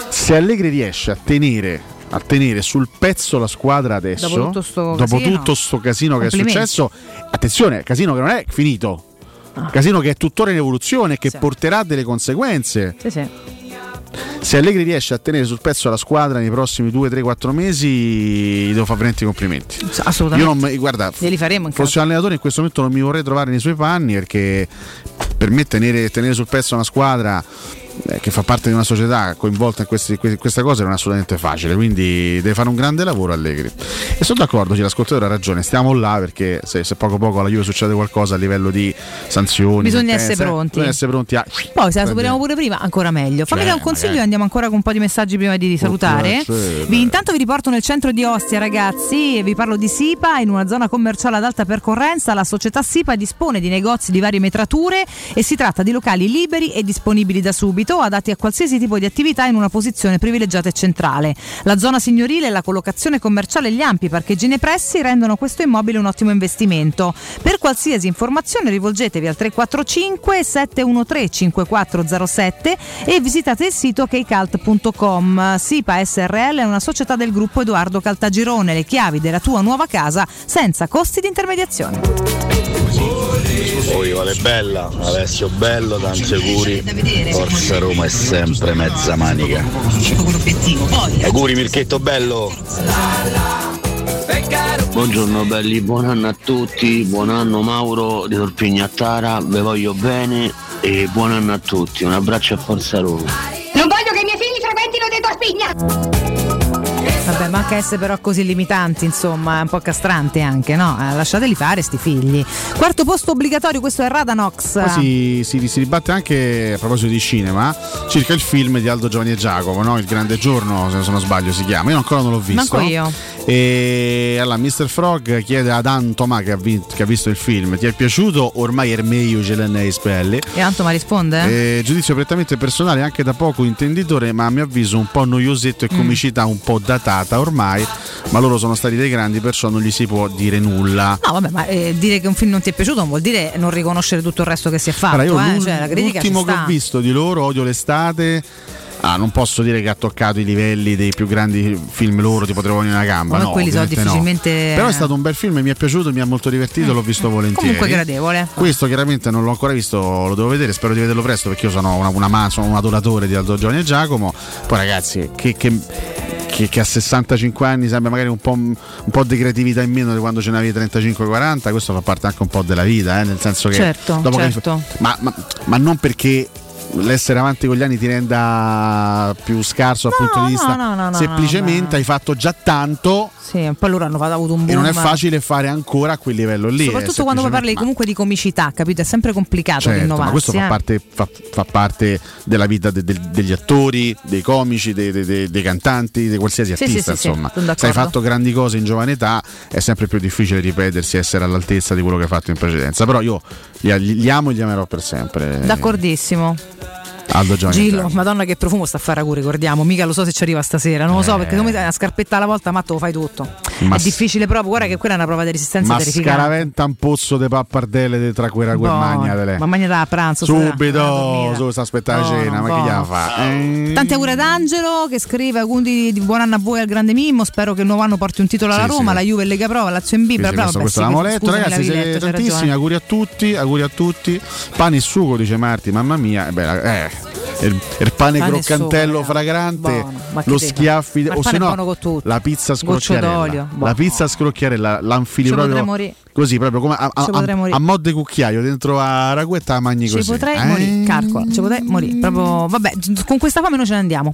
Se Allegri riesce a tenere a tenere sul pezzo la squadra adesso, Dopo tutto sto dopo casino. tutto sto casino che è successo, attenzione, casino che non è finito. Casino che è tuttora in evoluzione e che Ah. Sì. porterà delle conseguenze. Sì, sì. Se Allegri riesce a tenere sul pezzo la squadra nei prossimi 2, 3, 4 mesi, gli devo fare veramente i complimenti. Assolutamente. Io non, mi- guarda, Glieli faremo in fossi un allenatore in questo momento non mi vorrei trovare nei suoi panni perché per me tenere, tenere sul pezzo una squadra che fa parte di una società coinvolta in questi- que- queste cose non è assolutamente facile quindi deve fare un grande lavoro Allegri e sono d'accordo, l'ascoltatore ha ragione stiamo là perché se, se poco poco alla Juve succede qualcosa a livello di sanzioni Bisogna essere pronti. bisogna essere pronti a Poi se la superiamo pure prima, ancora meglio. Fammi Cioè, dare un consiglio magari. e andiamo ancora con un po' di messaggi prima di salutare. Vi, intanto vi riporto nel centro di Ostia, ragazzi, e vi parlo di SIPA, in una zona commerciale ad alta percorrenza. La società SIPA dispone di negozi di varie metrature e si tratta di locali liberi e disponibili da subito, adatti a qualsiasi tipo di attività in una posizione privilegiata e centrale. La zona signorile, la collocazione commerciale e gli ampi parcheggi nei pressi rendono questo immobile un ottimo investimento. Per qualsiasi informazione rivolgetevi al 345 713 5407 e visitate il sito keycult.com. SIPA SRL è una società del gruppo Edoardo Caltagirone, le chiavi della tua nuova casa senza costi di intermediazione. Poi vale bella, Alessio bello, tanti auguri. Forza Roma è sempre mezza manica. Auguri Mirchetto bello. Buongiorno belli, buon anno a tutti, buon anno Mauro di Torpignattara, vi voglio bene e buon anno a tutti, un abbraccio a Forza Roma. Non voglio che i miei figli frequentino dei Torpigna! Vabbè, ma anche essere però così limitanti, insomma, è un po' castrante anche, no? Eh, lasciateli fare sti figli. Quarto posto obbligatorio, questo è Radanox. Poi si, si- si dibatte anche a proposito di cinema circa il film di Aldo Giovanni e Giacomo, no? Il grande giorno, se non sbaglio si chiama. Io ancora non l'ho visto. Manco io. E allora Mr. Frog chiede ad Antoma che ha, vin- che ha visto il film: Ti è piaciuto? Ormai è meglio ce l'ha nei spelli. E Antoma risponde? Eh, giudizio prettamente personale, anche da poco intenditore, ma a mio avviso un po' noiosetto e Mm. comicità un po' datata ormai. Ma loro sono stati dei grandi, perciò non gli si può dire nulla. No, vabbè, ma eh, dire che un film non ti è piaciuto non vuol dire non riconoscere tutto il resto che si è fatto. Allora, io eh, cioè, l'ultimo che ho visto di loro, Odio l'estate. Ah, non posso dire che ha toccato i livelli dei più grandi film loro, tipo Trevoni una gamba. Come no, quelli sono ovviamente no. difficilmente- Però è stato un bel film, mi è piaciuto, mi ha molto divertito, l'ho visto volentieri. Comunque gradevole. Questo chiaramente non l'ho ancora visto, lo devo vedere, spero di vederlo presto perché io sono, una, una sono un adoratore di Aldo Giovanni e Giacomo. Poi ragazzi, che, che- che- che a 65 anni sembra magari un po', un po' di creatività in meno di quando ce n'avevi 35-40, questo fa parte anche un po' della vita, eh, nel senso che... Certo, dopo che- certo. ma, ma- ma non perché l'essere avanti con gli anni ti renda più scarso dal punto di no, vista no, no, no, semplicemente hai fatto già tanto Sì, poi loro hanno fatto- avuto un boom. e non è facile fare ancora a quel livello lì Soprattutto eh, quando poi semplicemente- parli comunque di comicità, capito? È sempre complicato Certo, rinnovarsi. ma questo fa eh. parte, fa- fa parte della vita de- de- degli attori, dei comici, dei, dei- dei- cantanti, di qualsiasi Sì, artista. sì, insomma, sì, se hai fatto grandi cose in giovane età è sempre più difficile ripetersi, essere all'altezza di quello che hai fatto in precedenza. Però io li, li amo e li amerò per sempre. D'accordissimo. Aldo Giovanni. Gillo, madonna che profumo sta a fare auguri, ricordiamo. Mica lo so se ci arriva stasera, non lo so Eh. perché come una scarpetta alla volta, ma te lo fai tutto. Ma è difficile proprio, guarda che quella è una prova di resistenza Ma terrificante. scaraventa un pozzo di pappardelle di tra quella quel Boh, magna delle. Ma magna da pranzo. Subito, dormita. su sta aspettare la Buono, cena, ma che buono. gliela fa? Eh? Tanti auguri ad Angelo che scrive auguri di buon anno a voi al grande Mimmo. Spero che il nuovo anno porti un titolo alla Sì, Roma, sì. la Juve e Lega Pro, Lazio in B. Sì, bla bla, questo, questo l'abbiamo letto, ragazzi. Siete tantissimi. Auguri a tutti, auguri a tutti. Pane e sugo, dice Marti, mamma mia. Eh, eh, il, il pane, Pane croccantello sugo, fragrante, Buono, ma lo schiaffi? Ma o se no la pizza scrocchiarella. La pizza scrocchiarella, l'anfili Ci proprio così, proprio come a, a, Ci a, a mo' di cucchiaio dentro a ragguetta la mangi Ci così. potrei Eh? morire, calcola, ci potrei morire. Proprio, vabbè, con questa fame noi ce ne andiamo.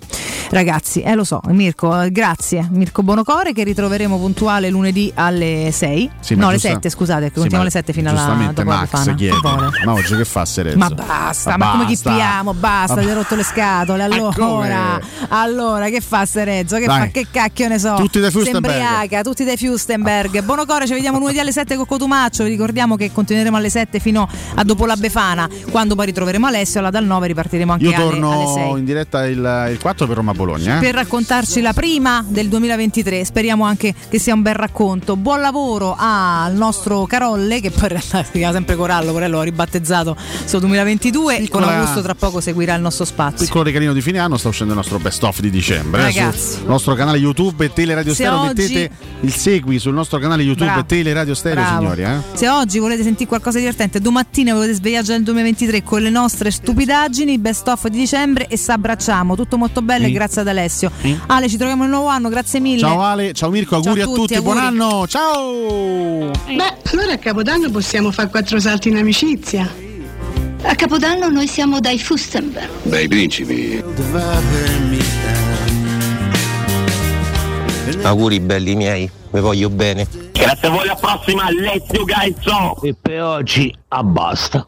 Ragazzi, eh lo so, Mirko, eh, grazie. Mirko Bonocore che ritroveremo puntuale lunedì alle 6. Sì, ma no, alle giusta- 7, scusate, che Sì, contiamo ma alle 7 fino alla dopo Max chiede. Ma oggi che fa Serezzo? Ma basta, ma, come chi basta. piamo? Basta, Ma ti hai rotto le scatole. Allora, allora che fa Serezzo? Che, fa, che cacchio ne so? Tutti dai Si Fürstenberg. imbriaca, tutti dai Fustenberg. Buonocore, ci vediamo lunedì alle 7 con Cotumaccio. Vi ricordiamo che continueremo alle 7 fino a dopo la Befana. Quando poi ritroveremo Alessio, alla dal 9 ripartiremo anche Io alle, alle torno 6 in diretta il, il 4 per Roma Bologna. Eh? per raccontarci la prima del 2023. Speriamo anche che sia un bel racconto. Buon lavoro al nostro Carolle, che poi in realtà si chiama sempre Corallo, Corello ho ribattezzato sul 2022. Piccola- Con Augusto tra poco seguirà il nostro spazio. Piccolo regalino di fine anno sta uscendo il nostro best of di dicembre. eh, Ragazzi. sul nostro canale YouTube e Teleradio Se Stereo oggi- mettete il segui sul nostro canale YouTube Bravo. e Teleradio Stereo, Bravo. signori. Eh? Se oggi volete sentire qualcosa di divertente, domattina volete svegliare già nel 2023 con le nostre stupidaggini, best of di dicembre e s'abbracciamo. Tutto molto bello e Sì. grazie ad Alessio. Sì. Ale, ci troviamo il nuovo anno, grazie mille. Ciao Ale, ciao Mirko, auguri Ciao a a tutti, tutti, buon auguri. anno, ciao! Beh, allora a Capodanno possiamo fare quattro salti in amicizia. A Capodanno noi siamo dai Fustenberg. Dai principi. Auguri belli miei, vi voglio bene. Grazie a voi, alla prossima, Alessio Gaizzo! E per oggi abbasta.